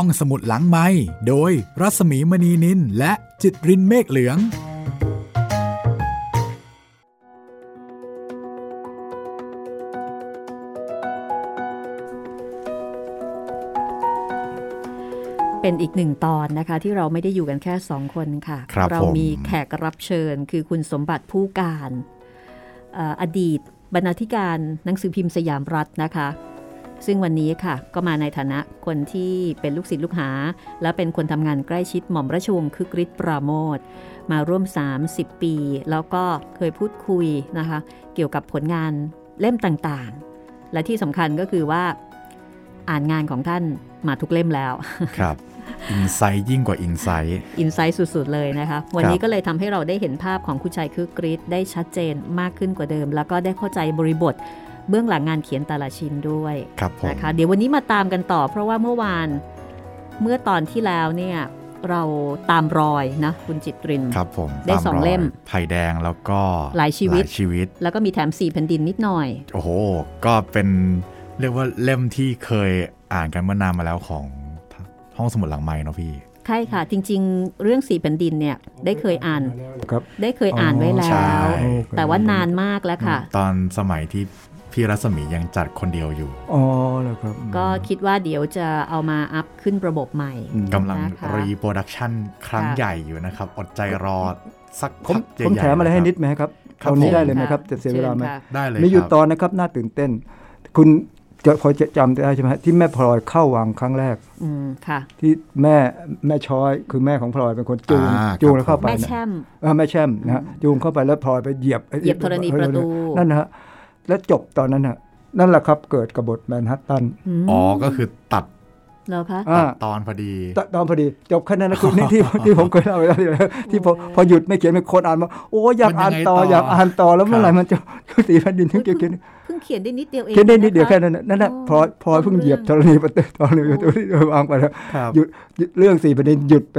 ห้องสมุดหลังไม้โดยรัสมีมณีนินและจิตรินเมฆเหลือง เป็นอีกหนึ่งตอนนะคะที่เราไม่ได้อยู่กันแค่สองคนค่ะครับเราผมมีแขกรับเชิญ คือคุณสมบัติผู้การเอ่ออดีตบรรณาธิการหนังสือพิมพ์สยามรัฐนะคะ ซึ่งวันนี้ค่ะ ก็มาในฐานะคนที่เป็นลูกศิษย์ลูกหา และเป็นคนทำงานใกล้ชิดหม่อมราชวงศ์คึกฤทธิ์ปราโมทมาร่วม 30 ปี แล้วก็เคยพูดคุยนะคะ เกี่ยวกับผลงานเล่มต่างๆ และที่สำคัญก็คือว่าอ่านงานของท่านมาทุกเล่มแล้ว ครับอินไซต์ยิ่งกว่าอินไซต์อินไซต์สุด ๆ เลยนะคะ วันนี้ก็เลยทำให้เราได้เห็นภาพของคุณชายคือกริดได้ชัดเจนมากขึ้นกว่าเดิม แล้วก็ได้เข้าใจบริบท เบื้องหลังงานเขียนแต่ละชิ้นด้วยครับผมนะคะเดี๋ยววันนี้มาตามกันต่อ เพราะว่าเมื่อวานเมื่อตอนที่แล้วเนี่ยเราตามรอยนะคุณจิตรินครับผมได้ตามสองรยเล่มไผ่แดงแล้วก็หลายชีวิตหลชีวิต แล้วก็มีแถมสี่แผ่นดินนิดหน่อย โอ้โห ก็เป็นเรียกว่าเล่มที่เคยอ่านกันเมื่อนานมาแล้วของห้องสมุดหลังไม้เนาะพี่ใช่ค่ะ จริง ๆ เรื่องสี่แผ่นดินเนี่ยได้เคยอ่านครับได้เคยอ่านไว้แล้ใช่วแต่ว่านานมากแล้วค่ะ ตอนสมัยที่ พี่รัศมียังจัดคนเดียวอยู่ อ๋อแล้วครับ ก็คิดว่าเดี๋ยวจะเอามาอัพขึ้นระบบใหม่อืมกำลังนะคะรีโปรดักชันครั้งค่ะใหญ่อยู่นะครับ อดใจรอสักผมพักผมใหญ่ๆแถมอะไรให้คบนิดไหมครับครับตอนนี้ผมได้เลยไหมครับจะเสียเวลาไหมชิญค่ะได้เลยมีอยู่ครับตอนนะครับน่าตื่นเต้น คุณจะพอจะจำได้ใช่ไหมฮะที่แม่พลอยเข้าวังครั้งแรกอืมค่ะ ที่แม่แม่ช้อยคือแม่ของพลอยเป็นคนจูงอ่าจูงครับแล้วเข้าไปแม่เนี่ยแช่มเออแม่แช่มนะฮะจูงเข้าไปแล้วพลอยไปเหยียบไเหยียบธรณีประตูนั่นนะฮะ แล้วจบตอนนั้นฮะนั่นแหละครับเกิดกบฏแมนฮัตตันมอ๋อก็คือตัด แล้วคะอ่าตัดตอนพอดีตตอนพอดีจบแค่นั้นนะคุณนี่ที่ที่ผมเคยเล่าไปแล้วที่พอพอหยุดไม่เขียนเป็นคนอ่านมาโอ้อยากมันอ่ายันงไงต่อต่ออยากอ่านต่อแล้วเมื่อไหร่ครับมันจะสีแผ่นดินถึงจะเขียนเพิ่งเขียนได้นิดเดียวเองเขียนได้นิดเดียวะะแค่นั้นนะนั่นแหละโพลอยพลอยเพิ่งเหยียบธรณีประตูตอนนี้ประตูที่วางไปแล้วครับหยุดหยุดเรื่องสี่ประเด็นหยุดไป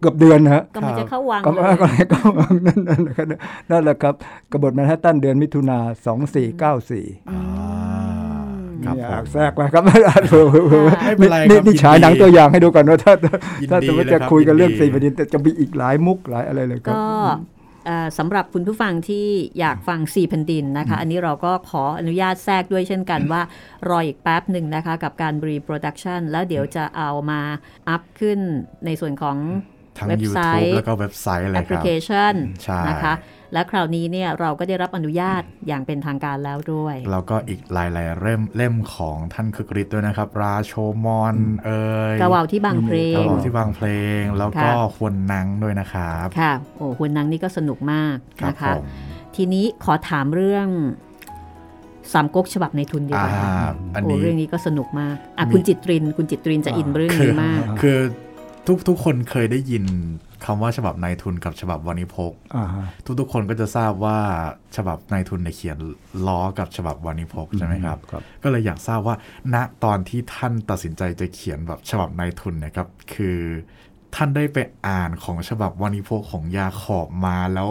เกือบเดือนนะฮะกำลังจะเข้าวังก็เลยก็เลยก็นั่นนั่นนะครับนั่นแหละครับกบฏแมนฮัตตันเดือนมิถุนาสองสี่เก้าสี่อ่า ครับอผยากมแทรกไว้ครับเผื่อเผื่อเผื่อไม่เป็นไรนี่ครับนี่ยินดีฉายหนังตัวอย่างให้ดูก่อนว่าถ้ายินถ้าดีสมมติเลยจะครับคุยกันเรื่องยินดีสี่ประเด็นแต่จะมีอีกหลายมุกหลายอะไรเลยครับก็เอ่อสำหรับคุณผู้ฟังที่อยากฟังสี่แผ่นดินนะคะ อันนี้เราก็ขออนุญาตแทรกด้วยเช่นกันว่ารออีกแป๊บหนึ่งนะคะ กับการ reproduction แล้วเดี๋ยวจะเอามาอัพขึ้นในส่วนของ ทั้งเว็บไซ YouTube ต์แล้วก็เว็บไซต์เลยคลิรับแอปพลิเคชันใช่นะคะและคราวนี้เนี่ยเราก็ได้รับอนุญาตอย่างเป็นทางการแล้วด้วย แล้วก็อีกหลาย ๆ เล่มเล่มของท่านคึกฤทธิ์ด้วยนะครับ ราโชมอนเอ่ยกาเหว่าที่บางเพลงกาเหว่าที่บางเพลงง แล้วก็ค่ะควรนังด้วยนะครับค่ะโอ้หุ่นนางนี่ก็สนุกมากครับนะคะผมทีนี้ขอถามเรื่องสามก๊กฉบับในทุนดีกอ่าว่าอันโอ้นี้เรื่องนี้ก็สนุกมากอะมีคุณจิตริน คุณจิตรินจะอินเรื่องคือนี้มาก คือ ทุกทุกคนเคยได้ยินคำว่าฉบับนายทุนกับฉบับวานิพกอ่าฮะทุกๆคนก็จะทราบว่าฉบับนายทุนเนี่ยเขียนล้อกับฉบับวานิพกใช่ไหมครับครับก็เลยอยากทราบว่าณตอนที่ท่านตัดสินใจจะเขียนแบบฉบับนายทุนเนะครับ คือ ท่านได้ไปอ่านของฉบับวานิพกของยาขอบมาแล้ว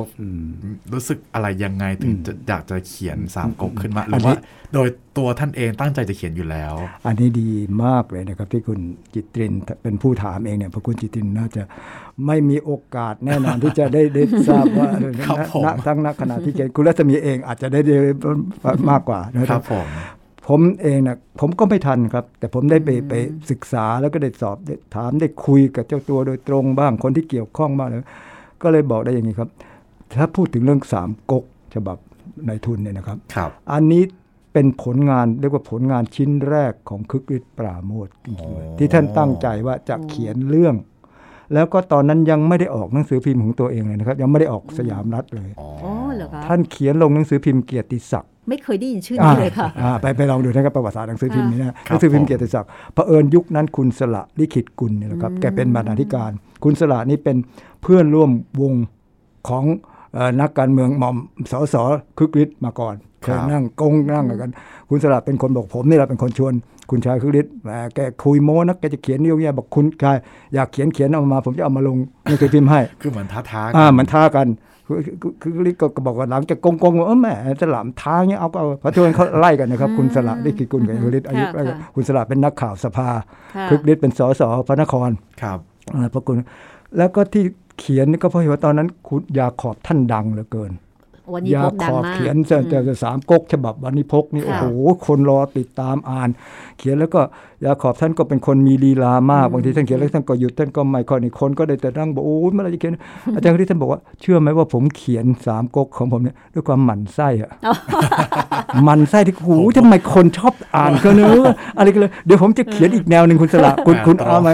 รู้สึกอะไรยังไงถึงจะอยากจะเขียนสามก๊กขึ้นมาหรือว่าโดยตัวท่านเองตั้งใจจะเขียนอยู่แล้ว อันนี้ดีมากเลยนะครับ ที่คุณจิตรินเป็นผู้ถามเองเนี่ยเพราะคุณจิตรินน่าจะไม่มีโอกาสแน่นอนที่จะได้ได้ทราบว่าเออครับผมณทั้งนักขณะที่เขียนคุณรัศมีเองอาจจะได้ได้มากกว่านะคครัรับบผม ผมเองนะผมก็ไม่ทันครับ แต่ผมได้ไปไปศึกษาแล้วก็ได้สอบได้ถามได้คุยกับเจ้าตัวโดยตรงบ้างคนที่เกี่ยวข้องบ้างเลยก็เลยบอกได้อย่างนี้ครับ ถ้าพูดถึงเรื่องสามก๊กฉบับในทุนเนี่ยนะครับครับอันนี้เป็นผลงานเรียกว่าผลงานชิ้นแรกของคึกฤทธิ์ปราโมทจริงๆเลยที่ท่านตั้งใจว่าจะเขียนเรื่อง แล้วก็ตอนนั้นยังไม่ได้ออกหนังสือพิมพ์ของตัวเองเลยนะครับ ยังไม่ได้ออกสยามรัฐเลยอ๋ออ๋อเหรอคะท่านเขียนลงหนังสือพิมพ์เกียรติศักดิ์ ไม่เคยได้ยินชื่อนี้เลยค่ะอ่าไปไปลองดูนะครับประวัติศาสตร์หนังสือพิมพ์นี้นะคหรับนังสือพิมผพ์มเกียรติศักดิ์เผอิญยุคนั้นคุณสละลิขิตกุลเนี่ยนะครับแกเป็นบรรณาธิการ คุณสละนี่เป็นเพื่อนร่วมวงของเอ่อนักการเมืองหม่อมสสคึกฤทธิ์มาก่อนเคยนั่งกงนั่งกัน คุณสละเป็นคนบอกผมนี่แหละเป็นคนชวน คุณชายคึกฤทธิ์แหมแกคุยโม้นะแกจะเขียนเรื่องแย่บอกคุณชายอยากเขียนเขียนเอามา ผมจะเอามาลงหนังสือพิมพ์ให้ คือเหมือนท้าทายอ่ามันท้ากัน คือคือคือลิศก็บอกว่าหลังจากกงกงว่าเออแหม่สลามท้าเงี้ยเอาก็เอาเพราะทุกคนเขาไล่กันนะครับ คุณสละลิขิตกุลกับคุณฤทธิ์อายุค่ะไล่กันค่ะคุณสละเป็นนักข่าวสภาค่ะคึกฤทธิ์เป็นสสพระนครครับอ่าพระคุณแล้วก็ที่เขียนนี่ก็เพราะเห็นว่าตอนนั้นคุณยาขอบท่านดังเหลือเกินวันนี้ยาพบขดังอบมากเขียนแต่แต่แต่สามก๊กฉบับวันนี้พกนี่ค่ะโอ้โหคนรอติดตามอ่าน เขียนแล้วก็ ยาขอบท่านก็เป็นคนมีลีลามากบางทีท่านเขียนแล้วท่านก็หยุดท่านก็ไม่ค่อยนี่คนก็ได้แต่นั่งบอกโอ้ยเมื่อไหรจะเขียนอาจารย์ที่ท่านบอกว่าเชื่อไหมว่าผมเขียนสามก๊กของผมเนี่ยด้วยความหมั่นไส้อะหมันไส้ที่โอ้โหทำไมคนชอบอ่านกันเนอะอะไรกันเลยเดี๋ยวผมจะเขียนอีกแนวหนึ่งคุณสละคุณคุณเอามา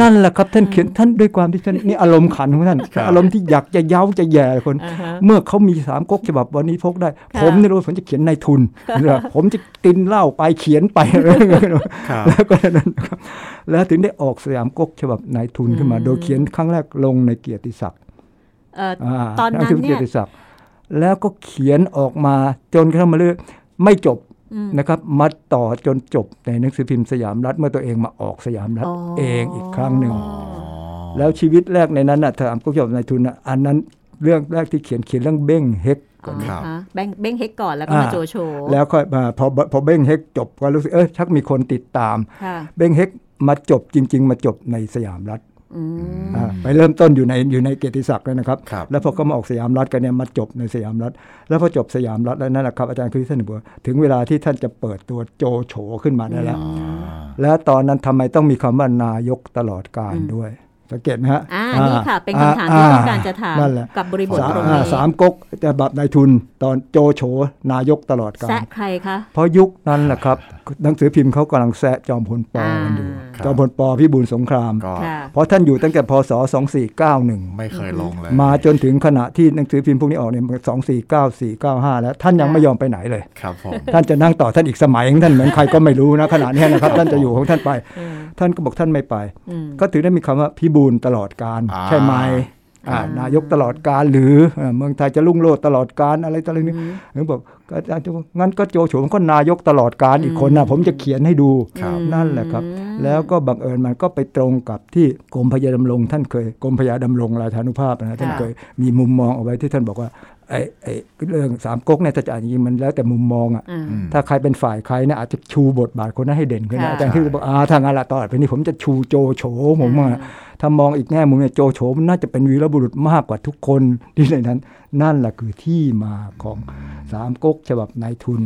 นั่นแหละครับท่านเขียนท่านด้วยความที่ท่านนี่อารมณ์ขันของท่านครับอารมณ์ที่อยากจะเย้าจะแย่คนอ่าฮะเมื่อเขามีสามก๊กฉบับวันนี้พกได้ค่ะผมเนี่ยรู้ว่าผมจะเขียนในทุนนะครับผมจะกินเหล้าไปเขียนไปอะไรอย่างเงี้ยครับแล้วก็นั่นนะครับแล้วถึงได้ออกสยามก๊กฉบับนายทุนขึ้นมา โดยเขียนครั้งแรกลงในเกียรติศักดิ์เอ่ออ่าตอนนั้นหงสืเนี่เกียยรติศักดิ์แล้วก็เขียนออกมาจนกระทั่งมาเรื่อยไม่จบอืมนะครับมาต่อจนจบในหนังสือพิมพ์สยามรัฐเมื่อตัวเองมาออกสยามรัฐอ๋อเองอีกครั้งหนึ่งอ๋อแล้วชีวิตแรกในนั้นนะถามผู้ชมนายทุนนะอันนั้นเรื่องแรกที่เขียนเขียนเรื่องเบ้งเฮก ก่อนครับอ่าฮะแบ้งเบ้งเฮกก่อนแล้วก็มาอ่าโจโฉแล้วค่อยมาพอพอเบ้งเฮกจบก็รู้สึกเออชักมีคนติดตามค่ะเบ้งเฮกมาจบจริง ๆ มาจบในสยามรัฐอืมอ่าไปเริ่มต้นอยู่ในอยู่ในเกียรติศักดิ์เลยนะครับครับแล้วพอเขามาออกสยามรัฐกันเนี่ยมาจบในสยามรัฐ แล้วพอจบสยามรัฐแล้วนั่นแหละครับอาจารย์คริสเตนบอกว่าถึงเวลาที่ท่านจะเปิดตัวโจโฉขึ้นมาได้แล้วอ่าแล้วตอนนั้นทำไมต้องมีคำว่านายกตลอดการด้วย สังเกตไหมฮะอ่านี่ค่ะ เป็นคำถามที่ต้องการจะถามนั่นแหละกับบริบทสามตรงอ่านี้สามก๊กจะบับนายทุนตอนโจโฉนายกตลอดกาแซะรใครคะ เพราะยุคนั้นแหละครับ หนังสือพิมพ์เขากำลังแซะจอมพลปอกันอยู่ครับ จอมพลปอพิบูลสงครามก็ค่ะเพราะท่านอยู่ตั้งแต่พศ 2491 ไม่เคยลงเลย มาจนถึงขณะที่หนังสือพิมพ์พวกนี้ออกเนี่ยสองสี่เก้าสี่เก้าห้าแล้วท่านยังไม่ยอมไปไหนเลยครับผมท่านจะนั่งต่อท่านอีกสมัยของท่านเหมือนใครก็ไม่รู้นะขณะเนี้ยนะครับ ท่านจะอยู่ของท่านไปอืมท่านก็บอกท่านไม่ไปอืมก็ถึงได้มีคำว่าพิบูลตลอดการอ่าใช่ไหมอ่า นายกตลอดการหรือเอ่อเมืองไทยจะรุ่งโรจน์ตลอดการอะไรต่ออะไรนี้ผมบอกก็อาจารย์บอกงั้นก็โจโฉมก็นายกตลอดการอีกคนนะผมจะเขียนให้ดูครับนั่นแหละครับ แล้วก็บังเอิญมันก็ไปตรงกับที่กรมพยาดำรงท่านเคยกรมพยาดำรงราชานุภาพนะท่านค่ะเคยมีมุมมองเอาไว้ที่ท่านบอกว่า ไอ้ไอ้เรื่องสามก๊กเนี่ยถ้าจะอ่านจริงๆมันแล้วแต่มุมมองอะอ่าอืมถ้าใครเป็นฝ่ายใครเนี่ยอาจจะชูบทบาทคนนั้นให้เด่นขึ้นนะค่ะอาจารย์ที่บอกอ่าทางานละต่อไปนี้ผมจะชูโจโฉผมว่าถ้ามองอีกแง่มุมเนี่ยโจโฉมันน่าจะเป็นวีรบุรุษมากกว่าทุกคนที่ในนั้น นั่นแหละคือที่มาของสามก๊กฉบับนายทุน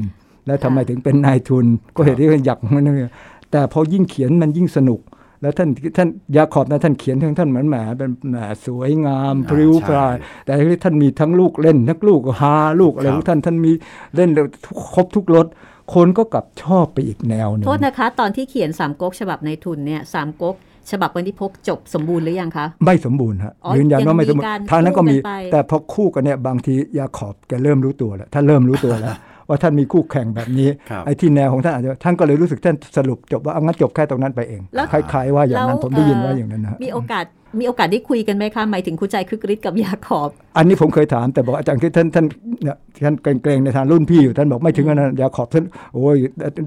แล้วทำไมถึงเป็นนายทุน ก็เหตุที่อยากมันเนี่ยแต่พอยิ่งเขียนมันยิ่งสนุก แล้วท่านท่านยาขอบนะท่านเขียนทั้งท่านเหมือนแหมเป็นแหมสวยงามอ่าพริ้วใช่ปรายแต่ที่ท่านมีทั้งลูกเล่นทั้งลูกฮาลูกอะไรครับของท่านท่านมีเล่นทุกครบทุกรสคนก็กลับชอบไปอีกแนวหนึ่งโทษนะคะ ตอนที่เขียนสามก๊กฉบับในทุนเนี่ยสามก๊กฉบับวันที่พกจบสมบูรณ์หรือยังคะ ไม่สมบูรณ์ฮะอ๋อยืนยันว่าไม่สมบูรยังมีการณ์ทางนั้นก็มีคู่กันไปแต่พอคู่กันเนี่ยบางทียาขอบแกเริ่มรู้ตัวแล้วท่านเริ่มรู้ตัวแล้ว ว่าท่านมีคู่แข่งแบบนี้ครับไอ้ที่แนวของท่านอาจจะท่านก็เลยรู้สึกท่านสรุปจบว่าเอางั้นจบแค่ตรงนั้นไปเองแล้วคล้ายๆว่าอย่างนั้นแล้วผมได้ยินเอ่อว่าอย่างนั้นนะฮะมีโอกาสมีโอกาสได้คุยกันไหมคะหมายถึงคุณใจคึกฤทธิ์กับยาขอบ อันนี้ผมเคยถามแต่บอกอาจารย์คือท่านท่านเนี่ยท่านเกรงๆในทางรุ่นพี่อยู่ท่านบอกไม่ถึงขนาดนั้นอย่าขอบท่านโอ้ย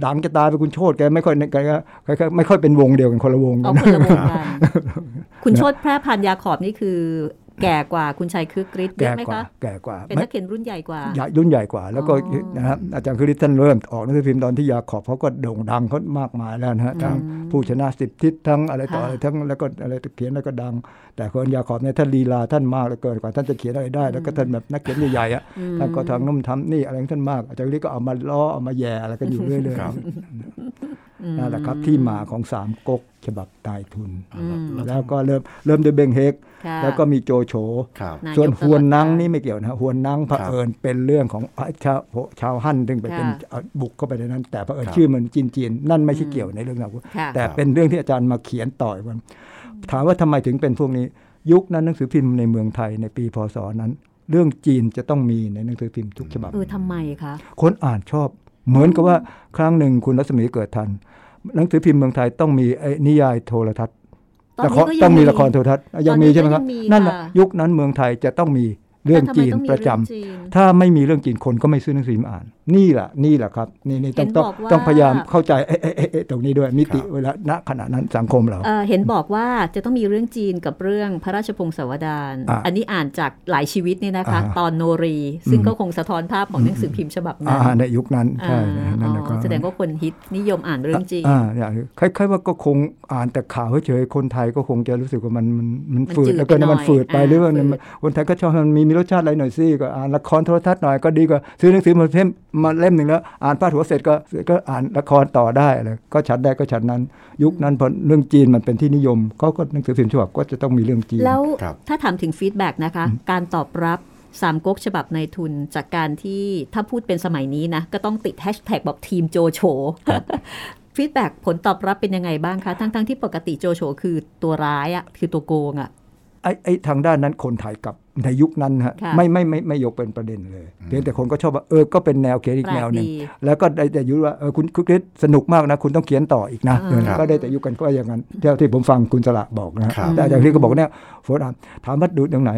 ดังจะตายไปคุณโชดแกไม่ค่อยแกแกไม่ค่อยเป็นวงเดียวกันคนละวงกัเอานคนละวงกันคุณโชดแพร่พันธุ์ยาขอบนี่คือ แก่กว่าคุณชัยคึกฤทธิ์เยแก่อะไหมกว่าคะแก่กว่าเป็นไม่นักเขียนรุ่นใหญ่กว่าใหญ่รุ่นใหญ่กว่า แล้วก็อ๋อนะครับอาจารย์คริสท่านเริ่มออกหนังสือพิมพ์ตอนที่ยาขอบเขาก็โด่งดังเขามากมายแล้วนะฮะทั้งผู้ชนะสิบทิศทั้งอะไรต่อค่ะอะไรทั้งแล้วก็อะไรเขียนแล้วก็ดัง แต่คนยาขอบเนี่ยท่านลีลาท่านมากเหลือเกินกว่าท่านจะเขียนอะไรได้ แล้วก็ท่านแบบนักเขียนใหญ่ๆอะท่านก็ทางนุ่มทำนี่อะไรของท่านมากอาจารย์คริสก็เอามาล้อเอามาแย่อะไรกันอยู่เรื่อยครับๆ นั่นแหละครับที่มาของสามก๊กฉบับนายทุนอ่าแล้วแล้วก็เริ่มเริ่มด้วยเบงเฮกค่ะแล้วก็มีโจโฉครับนายกส่วนฮวนนังตลอดกาลนี่ไม่เกี่ยวนะฮวนนังเผอิญเป็นเรื่องของชาวชาวฮั่นซึ่งไปเป็นค่ะบุกเข้าไปในนั้น แต่เผอิญครับชื่อมันจีนจีนๆนั่นไม่ใช่เกี่ยวในเรื่องเราค่ะแต่เป็นเรื่องที่อาจารย์มาเขียนต่อยวันถามว่าทำไมถึงเป็นพวกนี้ ยุคนั้นหนังสือพิมพ์ในเมืองไทยในปีพศนั้น เรื่องจีนจะต้องมีในหนังสือพิมพ์ทุกฉบับเออทำไมคะคนอ่านชอบ เหมือนกับว่าครั้งหนึ่งคุณรัศมีเกิดทัน หนังสือพิมพ์เมืองไทยต้องมีไอ้นิยายโทรทัศน์ตอนละคนี้รก็ยัต้องงมีมีละครโทรทัศน์ยังมีใช่ไหมครับตอนนี้ก็ยังมีนั่นแหละค่ะยุคนั้นเมืองไทยจะต้องมี เรื่องจีนแต่ทำไมต้องมีประจำเรื่องจีนถ้าไม่มีเรื่องจีนคนก็ไม่ซื้อหนังสือมาอ่าน นี่แหละนี่แหละครับ นี่นี่ต้องเห็นต้องบอกว่าต้องพยายามเข้าใจเอ๊ะเอ๊ะเอ๊ะเอ๊ะตรงนี้ด้วยมิติครับเวลาณขณะนั้นสังคมเราเอ่อเห็นบอกว่าจะต้องมีเรื่องจีนกับเรื่องพระราชพงศาวดารอะอันนี้อ่านจากหลายชีวิตเนี่ยนะคะอ่าตอนโนรี ซึ่งอืมก็คงสะท้อนภาพของหนังสือพิมพ์ฉบับนั้อ่านในยุคนั้นใช่อ่านั่นอ๋นะก็อแสดงว่าคนฮิตนิยมอ่านเรื่องจีนอ่าอย่างคล้ายๆว่าก็คงอ่านแต่ข่าวเฉยๆคนไทยก็คงจะรู้สึกว่ามันมันมันมันฝืจืดดแล้วก็ไปหน่อยมันฝืดไปอ่าหรือว่าฝืดมันคนไทยก็ชอบให้มันมีมีรสชาติอะไรหน่อยสิก็อ่านละครโทรทัศน์หน่อยก็ดีกว่าซื้อหนังสือมาเพิ่มมาเล่มหนึ่งแล้ว อ่านพาดหัวเสร็จก็ก็อ่านละครต่อได้อะไรก็ชัดได้ก็ชัดนั้น ยุคนั้นพอเรื่องจีนมันเป็นที่นิยมเขาก็หนังสือพิมพ์ฉบับก็จะต้องมีเรื่องจีนแล้วครับถ้าถามถึง feedback นะคะ การตอบรับสามก๊กฉบับนายทุนจากการที่ถ้าพูดเป็นสมัยนี้นะ ก็ต้องติดแฮชแท็กบอกทีมโจโฉ feedback ผลตอบรับเป็นยังไงบ้างคะ ทั้งๆที่ปกติโจโฉคือตัวร้ายอะคือตัวโกงอะไอ้ไอ้ทางด้านนั้นคนไทยกับ ในยุคนั้นฮะค่ะไม่ไม่ไม่ไม่ยกเป็นประเด็นเลย เพียงแต่คนก็ชอบว่าเออก็เป็นแนวเขียนอีกแปลแนกวหนึ่งดีแล้วก็ได้แต่ยุว่าเออคุณคุณคริสสนุกมากนะ คุณต้องเขียนต่ออีกนะอ่าเออก็ได้แต่ยุกันก็อย่างนั้นเท่าที่ผมฟังคุณสละบอกนะครับแต่อย่างที่ก็บอกเนี่ยโฟนอ่านถามว่าดูตรงไหน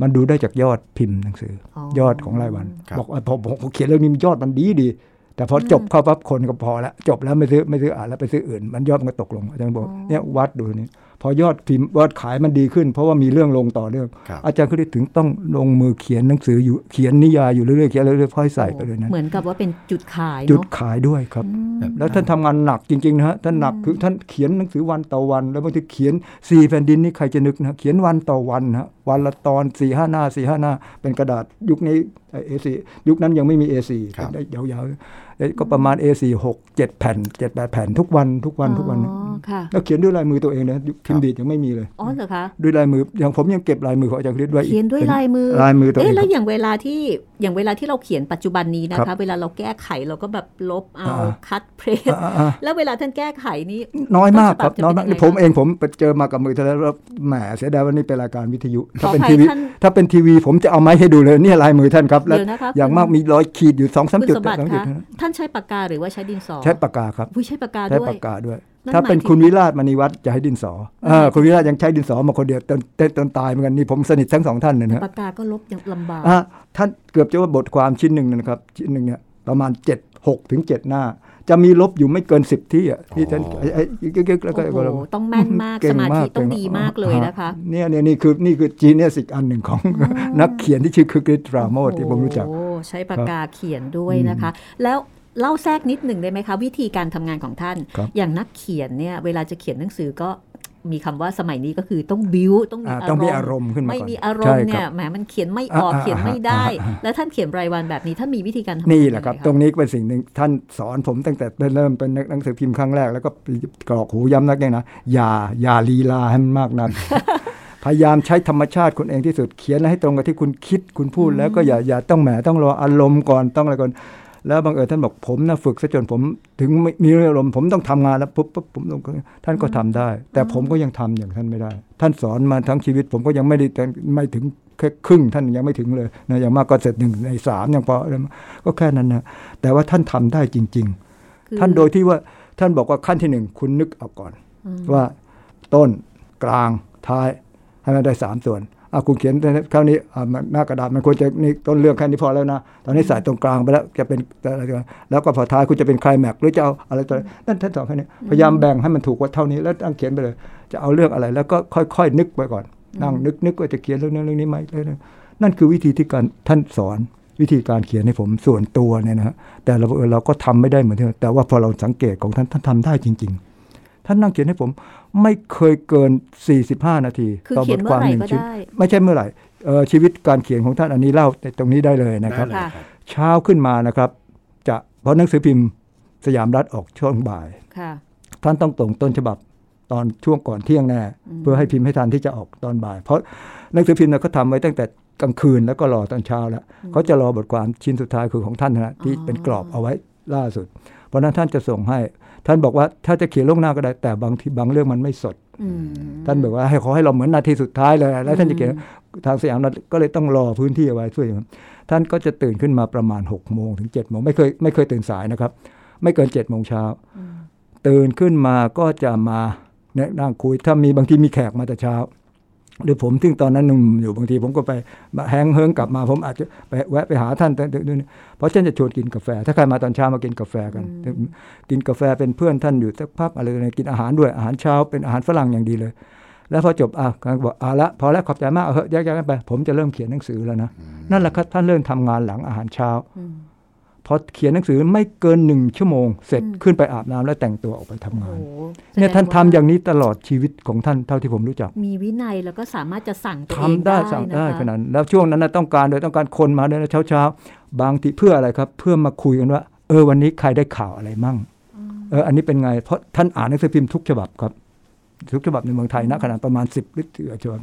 มันดูได้จากยอดพิมพ์หนังสือออยอดของรายวันครับบอกว่าพอผมผมเขียนเรื่องนี้ยอดมันดีดีแต่พอจบเข้าปั๊บคนก็พอแล้วจบแล้วไม่ซื้อไม่ซื้ออ่านแล้วไปซื้ออื่น มันยอดมันก็ตกลงอาจารย์บอกเนี่ยวัดดูนี่ พอยอดพิมพ์ยอดขายมันดีขึ้น เพราะว่ามีเรื่องลงต่อเรื่องครับอาจารย์ก็เลยถึงต้องลงมือเขียนหนังสืออยู่เขียนนิยายอยู่เรื่อยๆเขียนเรื่อยๆค่อยใส่ไปเลยนะเหมือนกับว่าเป็นจุดขายจุดเนาะขายด้วยครับอืมแล้วท่านทำงานหนักจริงๆนะฮะท่านหนักคือท่านเขียนหนังสือวันต่อวัน แล้วบางทีเขียนสี่แผ่นดินนี่ใครจะนึกนะเขียนวันต่อวันนะฮะวันละตอนสี่ห้าหน้าสี่ห้าหน้า เป็นกระดาษยุคนี้เอซียุคนั้นยังไม่มี A4 ครับได้ยาวๆเอ้ย ก็ประมาณ A4 หกเจ็ดแผ่นเจ็ดแปดแผ่นทุกวันทุกวันทุกวันอ๋อค่ะแล้วเขียนด้วยลายมือตัวเองนะยุคพิมพ์ดีดยังไม่มีเลยอ๋อเหรอคะด้วยลายมืออย่างผมยังเก็บลายมือของอาจารย์คริสไว้อีกเขียนด้วยลายมือลายมือตัวเอเอ๊ะงแล้วอย่างเวลาที่อย่างเวลาที่เราเขียนปัจจุบันนี้นะครัคะบเวลาเราแก้ไขเราก็แบบลบเอาอ่าคัดเพรสอ่าอ่าแล้วเวลาท่านแก้ไขนี้น้อยมากครับต้นฉบับจะน้อยมากเป็นยังไงนี่ผมคะเองผมไปเจอมากับมือเท่านั้นแล้วแหมเสียดายวันนี้เป็นรายการวิทยุขถ้าอเป็นอภัยทีวีท่านถ้าเป็นทีวีผมจะเอาไม้ให้ดูเลยเนี่ยลายมือท่านครับแล้วเดี๋ยวนะคะอย่างคุณมากมีรอยขีดอยู่สองสามคุณจุดสมบัติสองจุดคะเท่านั้นท่านใช้ปากกาหรือว่าใช้ดินสอ ใช้ปากกาครับอุ้ยใช้ปากกาใช้ด้วยปากกาด้วยนั่นถ้าเป็นหมายถึงคุณวิราชมณีวัฒน์จะให้ดินสอเออคุณวิราชยังใช้ดินสอมาคนเดียวจนจนจนตายเหมือนกันนี่ผมสนิททั้งสองท่านเลยนะปากกาก็ลบยังลำบากอะท่านเกือบจะว่าบทความชิ้นหนึ่งนะครับชิ้นหนึ่งเนี่ยประมาณเจ็ดหกถึงเจ็ดหน้าจะมีลบอยู่ไม่เกินสิบที่อะที่ท่านโอ้ไอ้ไอ้กึกๆแล้วก็โอ้โหต้องแม่นมากเก่สงมาธิต้องเก่ดีมากเลยนะคะเนี่ยเนี่ยนี่คือนี่คือจีเนียสอีกอันหนึ่งของนักเขียนที่ชื่อคือกริตราโมทที่ผมรู้จักโอ้ ใช้ปากกาเขียนด้วยนะคะ แล้วเล่าแทรกนิดหนึ่งได้ไหมคะ วิธีการทำงานของท่านครับอย่างนักเขียนเนี่ยเวลาจะเขียนหนังสือก็มีคำว่าสมัยนี้ก็คือต้องบิวต้องมีอ่าอารมณ์ต้องมีอารมณ์ขึ้นมาไม่ก่อนมีอารมใช่ณ์คเนี่รัยบแหมมันเขียนไม่ออกอ่าเขียนไม่ได้อ่าอ่าแล้วท่านเขียนรายวันแบบนี้ท่านมีวิธีการทำงานนี่แหละครับยังไงตรงนี้เป็นสิ่งหนึ่งท่านสอนผมตั้งแต่เริ่มเป็นหนังสือพิมพ์ครั้งแรกแล้วก็กรอกหูย้ำนักเนี่ยนะอย่าอย่าลีลาให้มันมากนัก พยายามใช้ธรรมชาติคุณเองที่สุดเขียนให้ตรงกับที่คุณคิดคุณพูดแล้วก็อย่าอย่าต้องแหมต้องรออารมณ์ก่อนต้องอะไรก่อนแล้วบางเอิญท่านบอกผมนะฝึกซะจนผมถึงไม่มีอารมณ์ผมต้องทำงานแล้วปุ๊บปุ๊บผมต้องท่านก็ทำได้ แต่ผมก็ยังทำอย่างท่านไม่ได้ ท่านสอนมาทั้งชีวิต ผมก็ยังไม่ได้ไม่ถึงแค่ครึ่งท่านยังไม่ถึงเลยนะอย่างมากก็เสร็จหนึ่งในสามยังพอก็แค่นั้นนะแต่ว่าท่านทำได้จริงคือๆท่านโดยที่ว่าท่านบอกว่าขั้นที่หนึ่งคุณนึกเอาก่อนอืมว่าต้นกลางท้าย ให้มันได้สามส่วนอะคุณเขียนครานี้หน้ากระดาษมันควรจะนี่ต้นเรื่องแค่นี้พอแล้วนะ ตอนนี้ใส่ตรงกลางไปแล้วจะเป็นอะไรกันแล้วก็พอท้ายคุณจะเป็นไคลแม็กซ์หรือจะเอาอะไรตัวนั่นท่านสอนแค่นี้พยายามแบ่งให้มันถูกว่าเท่านี้แล้วตั้งเขียนไปเลย จะเอาเรื่องอะไรแล้วก็ค่อยๆ นึกไปก่อนนั่งนึกนึกว่าจะเขียนเรื่องนั้นเรื่องนี้ไหมเรื่องนั้นนั่นคือวิธีที่การท่านสอนวิธีการเขียนให้ผมส่วนตัวเนี่ยนะฮะแต่เราเออเราก็ทำไม่ได้เหมือนที่แต่ว่าพอเราสังเกตของท่านท่านทำได้จริง ๆ ท่านนั่งเขียนให้ผมไม่เคยเกิน 45 นาทีคือต่อเขีบยนทเมื่ควาอมไหร่หนึ่งก็ชิ้นได้ไม่ใช่เมื่อไหร่เอ่อชีวิตการเขียนของท่านอันนี้เล่าแต่ตรงนี้ได้เลยนะครับได้เลยค่ะเช้าขึ้นมานะครับ จะเพราะหนังสือพิมพ์สยามรัฐออกช่วงบ่ายค่ะท่านต้องส่งต้นฉบับตอนช่วงก่อนเที่ยงแน่เพื่อให้พิมพ์ให้ทันที่จะออกตอนบ่าย เพราะหนังสือพิมพ์เนี่ยเขาทำไว้ตั้งแต่กลางคืนแล้วก็รอตอนเช้าแล้วเขาจะรอบทความชิ้นสุดท้ายคือของท่านนะที่เป็นกรอบเอาไว้ล่าสุด เพราะฉะนั้นท่านจะส่งให้ ท่านบอกว่าถ้าจะเขียนล่วงหน้าก็ได้แต่บางทีบางเรื่องมันไม่สดอืมท่านบอกว่าให้ขอให้เราเหมือนนาทีสุดท้ายเลย แล้วท่านจะเขียนทางสยามรัฐก็เลยต้องรอพื้นที่เอาไว้ช่วยท่านก็จะตื่นขึ้นมาประมาณ6กโมงถึง7จ็ดโมงไม่เคยไม่เคยตื่นสายนะครับ ไม่เกิน7จ็ดโมงเช้าตื่นขึ้นมาก็จะมาเนี่ยนั่งคุยถ้ามีบางทีมีแขกมาแต่เช้า หรือผมซึ่งตอนนั้นนุ่มอยู่บางทีผมก็ไปแฮงเฮิงกลับมา ผมอาจจะไปแวะไปหาท่านเพราะฉันจะชวนกินกาแฟ ถ้าใครมาตอนเช้ามากินกาแฟกัน กินกาแฟเป็นเพื่อนท่านอยู่สักพักอะไรกินอาหารด้วยอาหารเช้าเป็นอาหารฝรั่งอย่างดีเลย แล้วพอจบอะบอกอะละพอแล้วขอบใจมากเออแยกย้ายกันไป ผมจะเริ่มเขียนหนังสือแล้วนะนั่นแหละครับท่านเริ่มทำงานหลังอาหารเช้า พอเขียนหนังสือไม่เกินหนึ่งชั่วโมง เสร็จขึ้นไปอาบน้ำแล้วแต่งตัวออกไปทำงานเนี่ยท่านทำอย่างนี้ตลอดชีวิตของท่านเท่าที่ผมรู้จัก มีวินัยแล้วก็สามารถจะสั่งตัวเองได้สั่งได้ขนาดแล้วช่วงนั้นต้องการโดยต้องการคนมาด้วยเช้าเช้าบางทีเพื่ออะไรครับ เพื่อมาคุยกันว่า เออวันนี้ใครได้ข่าวอะไรมั่งเอออันนี้เป็นไงเพราะท่านอ่านหนังสือพิมพ์ทุกฉบับครับ ทุกฉบับในเมืองไทยนะขนาดประมาณสิบลิตรฉบับ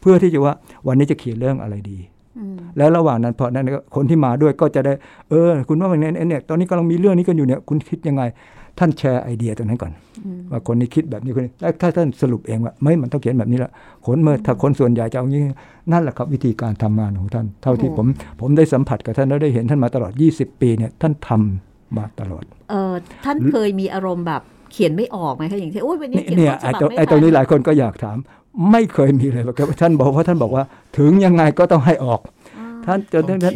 เพื่อที่จะว่าวันนี้จะเขียนเรื่องอะไรดี แล้วระหว่างนั้นพอนั้นคนที่มาด้วยก็จะได้เออ คุณว่าเนี่ยเนี่ยตอนนี้กำลังมีเรื่องนี้กันอยู่เนี่ยคุณคิดยังไง ท่านแชร์ไอเดียตรงนั้นก่อน ว่าคนนี้คิดแบบนี้คนนี้แล้วถ้าท่านสรุปเองว่าไม่มันต้องเขียนแบบนี้ละคนเมื่อถ้าคนส่วนใหญ่จะเอางี้นั่นแหละครับวิธีการทำงานของท่าน เท่าที่ผมผมได้สัมผัสกับท่านแล้วได้เห็นท่านมาตลอด 20 ปีเนี่ยท่านทำมาตลอดเออท่านเคยมีอารมณ์แบบเขียนไม่ออกไหมคะอย่างที่โอ้ยวันนี้เขียนเนี่ยไอ้ตรงนี้หลายคนก็อยากถาม ไม่เคยมีเลยครับท่านบอกว่าท่านบอกว่า ถึงยังไงก็ต้องให้ออก ท่านจนท่าน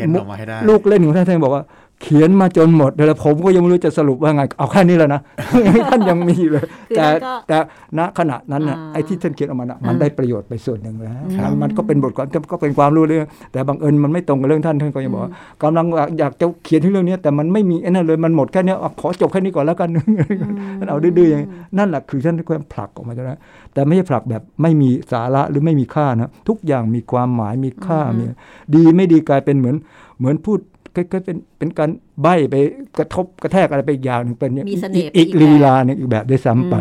ลูกเล่นของท่านท่านบอกว่า เขียนมาจนหมดแล้วผมก็ยังไม่รู้จะสรุปว่าไง เอาแค่นี้แล้วนะท่านยังมีเลย แต่แต่ณขณะนั้นนะไอ้ที่ท่านเขียนออกมานะมันได้ประโยชน์ไปส่วนหนึ่งแล้วมันก็เป็นบทความก็เป็นความรู้เรื่อง แต่บางเอิญมันไม่ตรงกับเรื่องท่านท่านก็ยังบอกกำลังอยากจะเขียนที่เรื่องนี้แต่มันไม่มีไอ้นั่นเลยมันหมดแค่นี้ขอจบแค่นี้ก่อนแล้วกันท่านเอาดื้อๆอย่างนั่นแหละคือท่านก็ผลักออกมาแล้วแต่ไม่ใช่ผลักแบบไม่มีสาระหรือไม่มีค่านะทุกอย่างมีความหมายมีค่ามีดีไม่ดีกลายเป็นเหมือนเหมือนพูด ก็เป็นเป็นการใบไปกระทบกระแทกอะไรไปอย่างหนึ่งเป็นอีกลีลาหนึ่งอีกแบบได้ซ้ำไป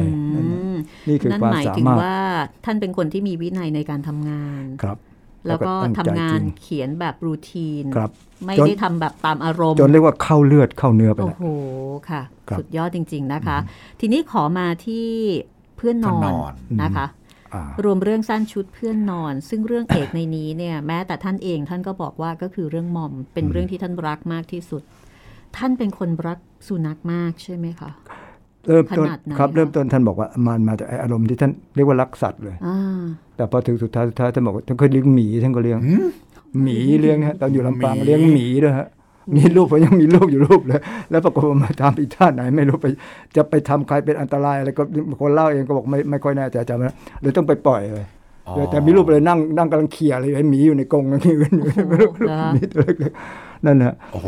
นี่คือความสามารถว่าท่านเป็นคนที่มีวินัยในการทำงานครับ แล้วก็ทำงานเขียนแบบรูทีนครับไม่ได้ทำแบบตามอารมณ์ จนเรียกว่าเข้าเลือดเข้าเนื้อไปโอ้โหค่ะ สุดยอดจริง ๆนะคะ ทีนี้ขอมาที่เพื่อนนอนนะคะ รวมเรื่องสั้นชุดเพื่อนนอน ซึ่งเรื่องเอกในนี้เนี่ยแม้แต่ท่านเองท่านก็บอกว่าก็คือเรื่องมอม เป็นเรื่องที่ท่านรักมากที่สุด ท่านเป็นคนรักสุนัขมากใช่ไหมคะเริ่มต้นครับเริ่มต้นท่านบอกว่ามันมาจากอารมณ์ที่ท่านเรียกว่ารักสัตว์เลยแต่พอถึงสุดท้ายสุดท้ายท่านบอกว่าท่านเคยเลี้ยงหมีท่านก็เลี้ยงหมีเลี้ยงฮะตอนอยู่ลำปางเลี้ยงหมีด้วยฮะ มีรูปผมยังมีรูปอยู่รูปเลย แล้วปรากฏว่ามาทำอีกท่าไหน ไม่รู้ไป จะไปทำใครเป็นอันตรายอะไรก็คนเล่าเองก็บอกไม่ไม่ค่อยแน่ใจจำไม่เลยต้องไปปล่อยเลยแต่มีรูปเลยนั่งนั่งกำลังเขี่ยอะไรไอ้หมีอยู่ในกรงนั่นอยู่มีตัวเล็กๆนั่นนะโอ้โห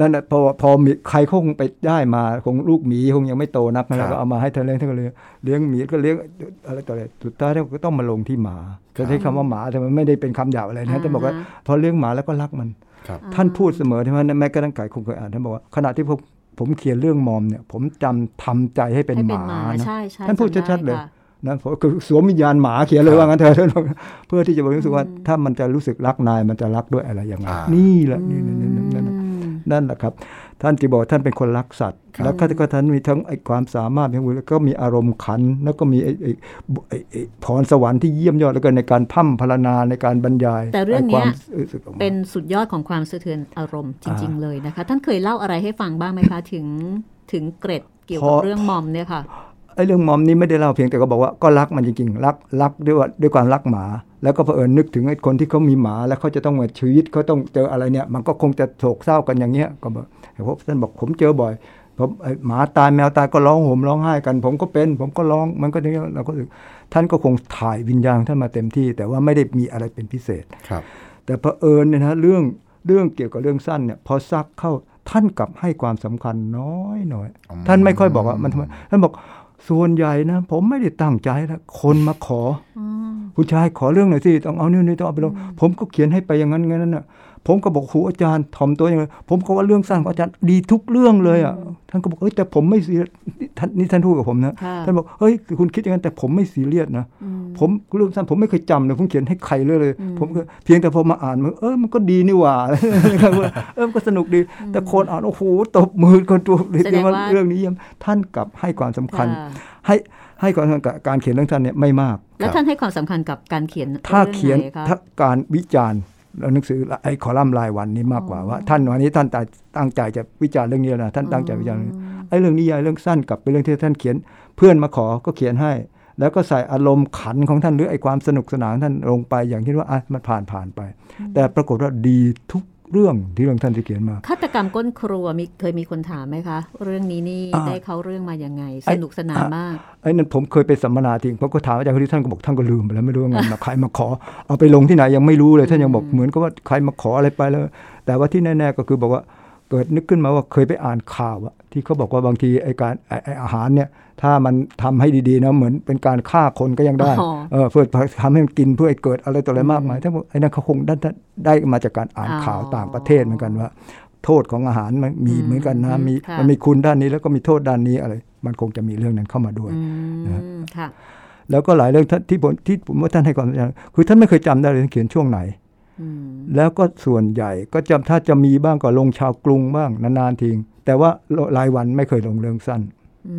นั่นพอพอมีใครคงไปได้มาคงลูกหมีคงยังไม่โตนักแล้วก็เอามาให้ท่านเลี้ยงท่านก็เลยเลี้ยงหมีก็เลี้ยงอะไรต่ออะไรสุดท้ายท่านก็ต้องมาลงที่หมาจะใช้คำว่าหมาแต่มันไม่ได้เป็นคำหยาบอะไรนะท่านบอกว่าพอเลี้ยงหมาแล้วก็รักมัน ท่านพูดเสมอที่ว่าแม้กระทั่งไก่คงเคยอ่านท่านบอกว่าขณะที่ผมผมเขียนเรื่องมอมเนี่ย ผมจำทำใจให้เป็นหมานะท่านพูดชัดๆเลยนะคือสวมวิญญาณหมาเขียนเลยว่างั้นเถอะเพื่อที่จะบอกรู้สึกว่าถ้ามันจะรู้สึกรักนายมันจะรักด้วยอะไรอย่างไรนี่แหละนี่นั่น แหละครับ ท่านจีบอกท่านเป็นคนรักสัตว์ แล้วก็ท่านมีทั้งไอ้ความสามารถของมือแล้วก็มีอารมณ์ขัน แล้วก็มีไอ้ไอ้พรสวรรค์ที่เยี่ยมยอดแล้วก็ในการพัฒพรรณนาในการบรรยาย แต่เรื่องนี้เป็นสุดยอดของความสะเทือนอารมณ์จริง ๆ เลยนะคะ ท่านเคยเล่าอะไรให้ฟังบ้างไหมคะถึงถึงเกร็ดเกี่ยวกับเรื่องมอมเนี่ยค่ะ ไอ้เรื่องมอมนี้ไม่ได้เล่าเพียงแต่ก็บอกว่าก็รักมันจริงๆ รักรักด้วยว่าด้วยความรักหมา แล้วก็เผอิญนึกถึงไอ้คนที่เขามีหมา แล้วเขาจะต้องมาชีวิตเขาต้องเจออะไรเนี่ย มันก็คงจะโศกเศร้ากันอย่างเงี้ยก็บอกเพราะท่านบอกผมเจอบ่อยผมหมาตายแมวตายก็ร้องห่มร้องไห้กัน ผมก็เป็น ผมก็ร้องมันก็นี้เราก็รู้ท่านก็คงถ่ายวิญญาณท่านมาเต็มที่ แต่ว่าไม่ได้มีอะไรเป็นพิเศษครับ แต่เผอิญเนี่ยนะเรื่องเรื่องเกี่ยวกับเรื่องสั้นเนี่ยพอซักเข้าท่านกลับให้ความสำคัญน้อยหน่อย ท่านไม่ค่อยบอกว่ามันทำไมท่านบอก ส่วนใหญ่นะ ผมไม่ได้ตั้งใจแล้วคนมาขอคุณชายขอเรื่องหน่อยสิต้องเอานี่นี่ต้องเอาไปลงผมก็เขียนให้ไปอย่างนั้นงั้นน่ะ ผมก็บอกครูอาจารย์ถ่อมตัวอย่างไรผมก็ว่าเรื่องสั้นของอาจารย์ดีทุกเรื่องเลยอะท่านก็บอกเอ้ยแต่ผมไม่ซีท่านนี่ท่านพูดกับผมนะท่านบอกเฮ้ยคุณคิดอย่างนั้นแต่ผมไม่ซีเรียสนะผมเรื่องสั้นผมไม่เคยจำเลยผมเขียนให้ใครเลยเลย ผมเพียงแต่พอมาอ่านมันเออมันก็ดีนี่หว่าเออก็สนุกดี แต่คนอ่านโอ้โหตบมือคนตัวเรียกว่าเรื่องนี้ยท่านกลับให้ความสำคัญ ให้ให้ความสำคัญกับการเขียนเรื่องท่านเนี่ยไม่มาก แล้วท่านให้ความสำคัญกับการเขียนถ้าเขียนถ้าการวิจารณ์แล้ว หนังสือไอ้คอลัมน์รายวันนี้มากกว่าว่า ท่านวันนี้ท่านตั้งใจจะวิจารณ์เรื่องนี้นะท่านตั้งใจวิจารณ์ไอ้เรื่องนี้ใหญ่เรื่องสั้นกับเป็นเรื่องที่ท่านเขียน เพื่อนมาขอก็เขียนให้ แล้วก็ใส่อารมณ์ขันของท่านหรือไอ้ความสนุกสนานท่านลงไปอย่างที่ว่าอะมันผ่านผ่านไป แต่ปรากฏว่าดีทุก เรื่องที่เรื่องท่านที่เขียนมาฆาตกรรมก้นครัวมีเคยมีคนถามไหมคะ เรื่องนี้นี่อ่าได้เขาเรื่องมายังไงไอ้สนุกสนานมากไอ้นั่นผมเคยไปสัมมนาทิ้งผมก็ถามอาจารย์คนที่ท่านก็บอกท่านก็ลืมไปแล้วไม่รู้ว่าไงมาใครมาขอ เอาไปลงที่ไหนยังไม่รู้เลยท่านยังบอกเหมือนกับว่าใครมาขออะไรไปแล้ว แต่ว่าที่แน่ๆก็คือบอกว่า เกิดนึกขึ้นมาว่าเคยไปอ่านข่าวอะที่เขาบอกว่าบางทีไอ้การไอ้ไอ้อาหารเนี่ยถ้ามันทำให้ดีๆนะเหมือนเป็นการฆ่าคนก็ยังได้อ๋อเออเพื่อทำให้มันกินเพื่อให้เกิดอะไรต่ออะไรมากมายทั้งหมดไอ้นั่นเขาคงได้ได้ได้มาจากการอ่านอ๋อข่าวต่างประเทศเหมือนกันว่า โทษของอาหารมันมีอืมเหมือนกันนะมีค่ะมันมีคุณด้านนี้แล้วก็มีโทษด้านนี้อะไร มันคงจะมีเรื่องนั้นเข้ามาด้วยอืนะมค่ะแล้วก็หลายเรื่องท่านที่ผมที่ผมว่าท่านให้ความสำคัญคือท่านไม่เคยจำได้เลยท่านเขียนช่วงไหนอืม แล้วก็ส่วนใหญ่ก็จำถ้าจะมีบ้างก็ลงชาวกรุงบ้างนานๆทีแต่ว่ารายวันไม่เคยลงเรื่องสั้นอื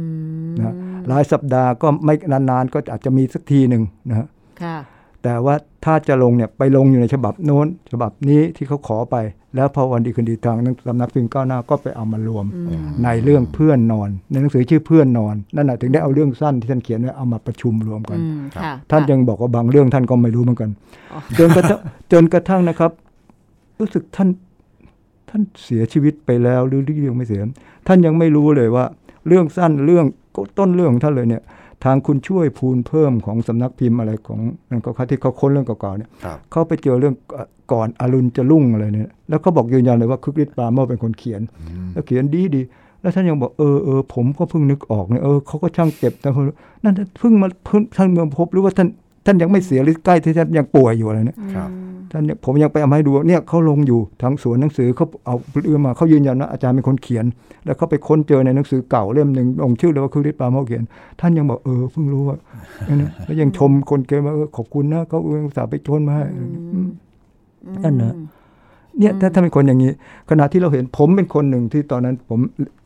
มนะรายสัปดาห์ก็ไม่นานๆ ก็อาจจะมีสักทีหนึ่งนะฮะค่ะแต่ว่าถ้าจะลงเนี่ยไปลงอยู่ในฉบับโน้น ฉบับนี้ที่เขาขอไป แล้วพอวันดีคืนดีทางสำนักพิมพ์ก้าวหน้าก็ไปเอามารวมอืมในเรื่องเพื่อนนอน ในหนังสือชื่อเพื่อนนอนนั่นแหะถึงได้เอาเรื่องสั้นที่ท่านเขียนไว้เอามาประชุมรวมกันอืมค่ะท่านค่ะยังบอกว่าบางเรื่องท่านก็ไม่รู้เหมือนกันอ๋อจนกระทั่งจนกระทั่งนะครับ รู้สึกท่านท่านเสียชีวิตไปแล้วหรือยังไม่เสีย ท่านยังไม่รู้เลยว่า เรื่องสั้นเรื่องต้นเรื่องของท่านเลยเนี่ย ทางคุณช่วยพูนเพิ่มของสำนักพิมพ์อะไรของนั่นก็เขาที่เขาค้นเรื่องเก่าๆเนี่ยครับเขาไปเจอเรื่องเอ่อก่อนอรุณจะรุ่งอะไรเนี่ยแล้วเขาบอกยืนยันเลยว่าคึกฤทธิ์ปราโมชเป็นคนเขียน แล้วเขียนดีดีๆแล้วท่านยังบอกเออเออผมก็เพิ่งนึกออกเนี่ยเออเขาก็ช่างเก็บแต่นั่นเพิ่งมาเพิ่งท่านเมื่อพบหรือว่าท่าน ท่านยังไม่เสียหรือใกล้ที่ท่านยังป่วยอยู่อะไรเนี่ยครับท่านเนี่ยผมยังไปเอามาให้ดูว่าเนี่ยเขาลงอยู่ทั้งสวนหนังสือเขาเอาเรื่องมาเขายืนยันว่าอาจารย์เป็นคนเขียน แล้วเขาไปค้นเจอในหนังสือเก่าเล่มหนึ่งลงชื่อเลยว่าคือฤทธิ์ปราโมชเขียน ท่านยังบอกเออเพิ่งรู้ว่าอันนี้แล้วยังชมคนเขียนว่าเออขอบคุณนะเขาเอุตส่าห์ไปชนมาให้อืมนั่นน่ะเนี่ยถ้าถ้าเป็นคนอย่างนี้ ขณะที่เราเห็นผมเป็นคนหนึ่งที่ตอนนั้น ผม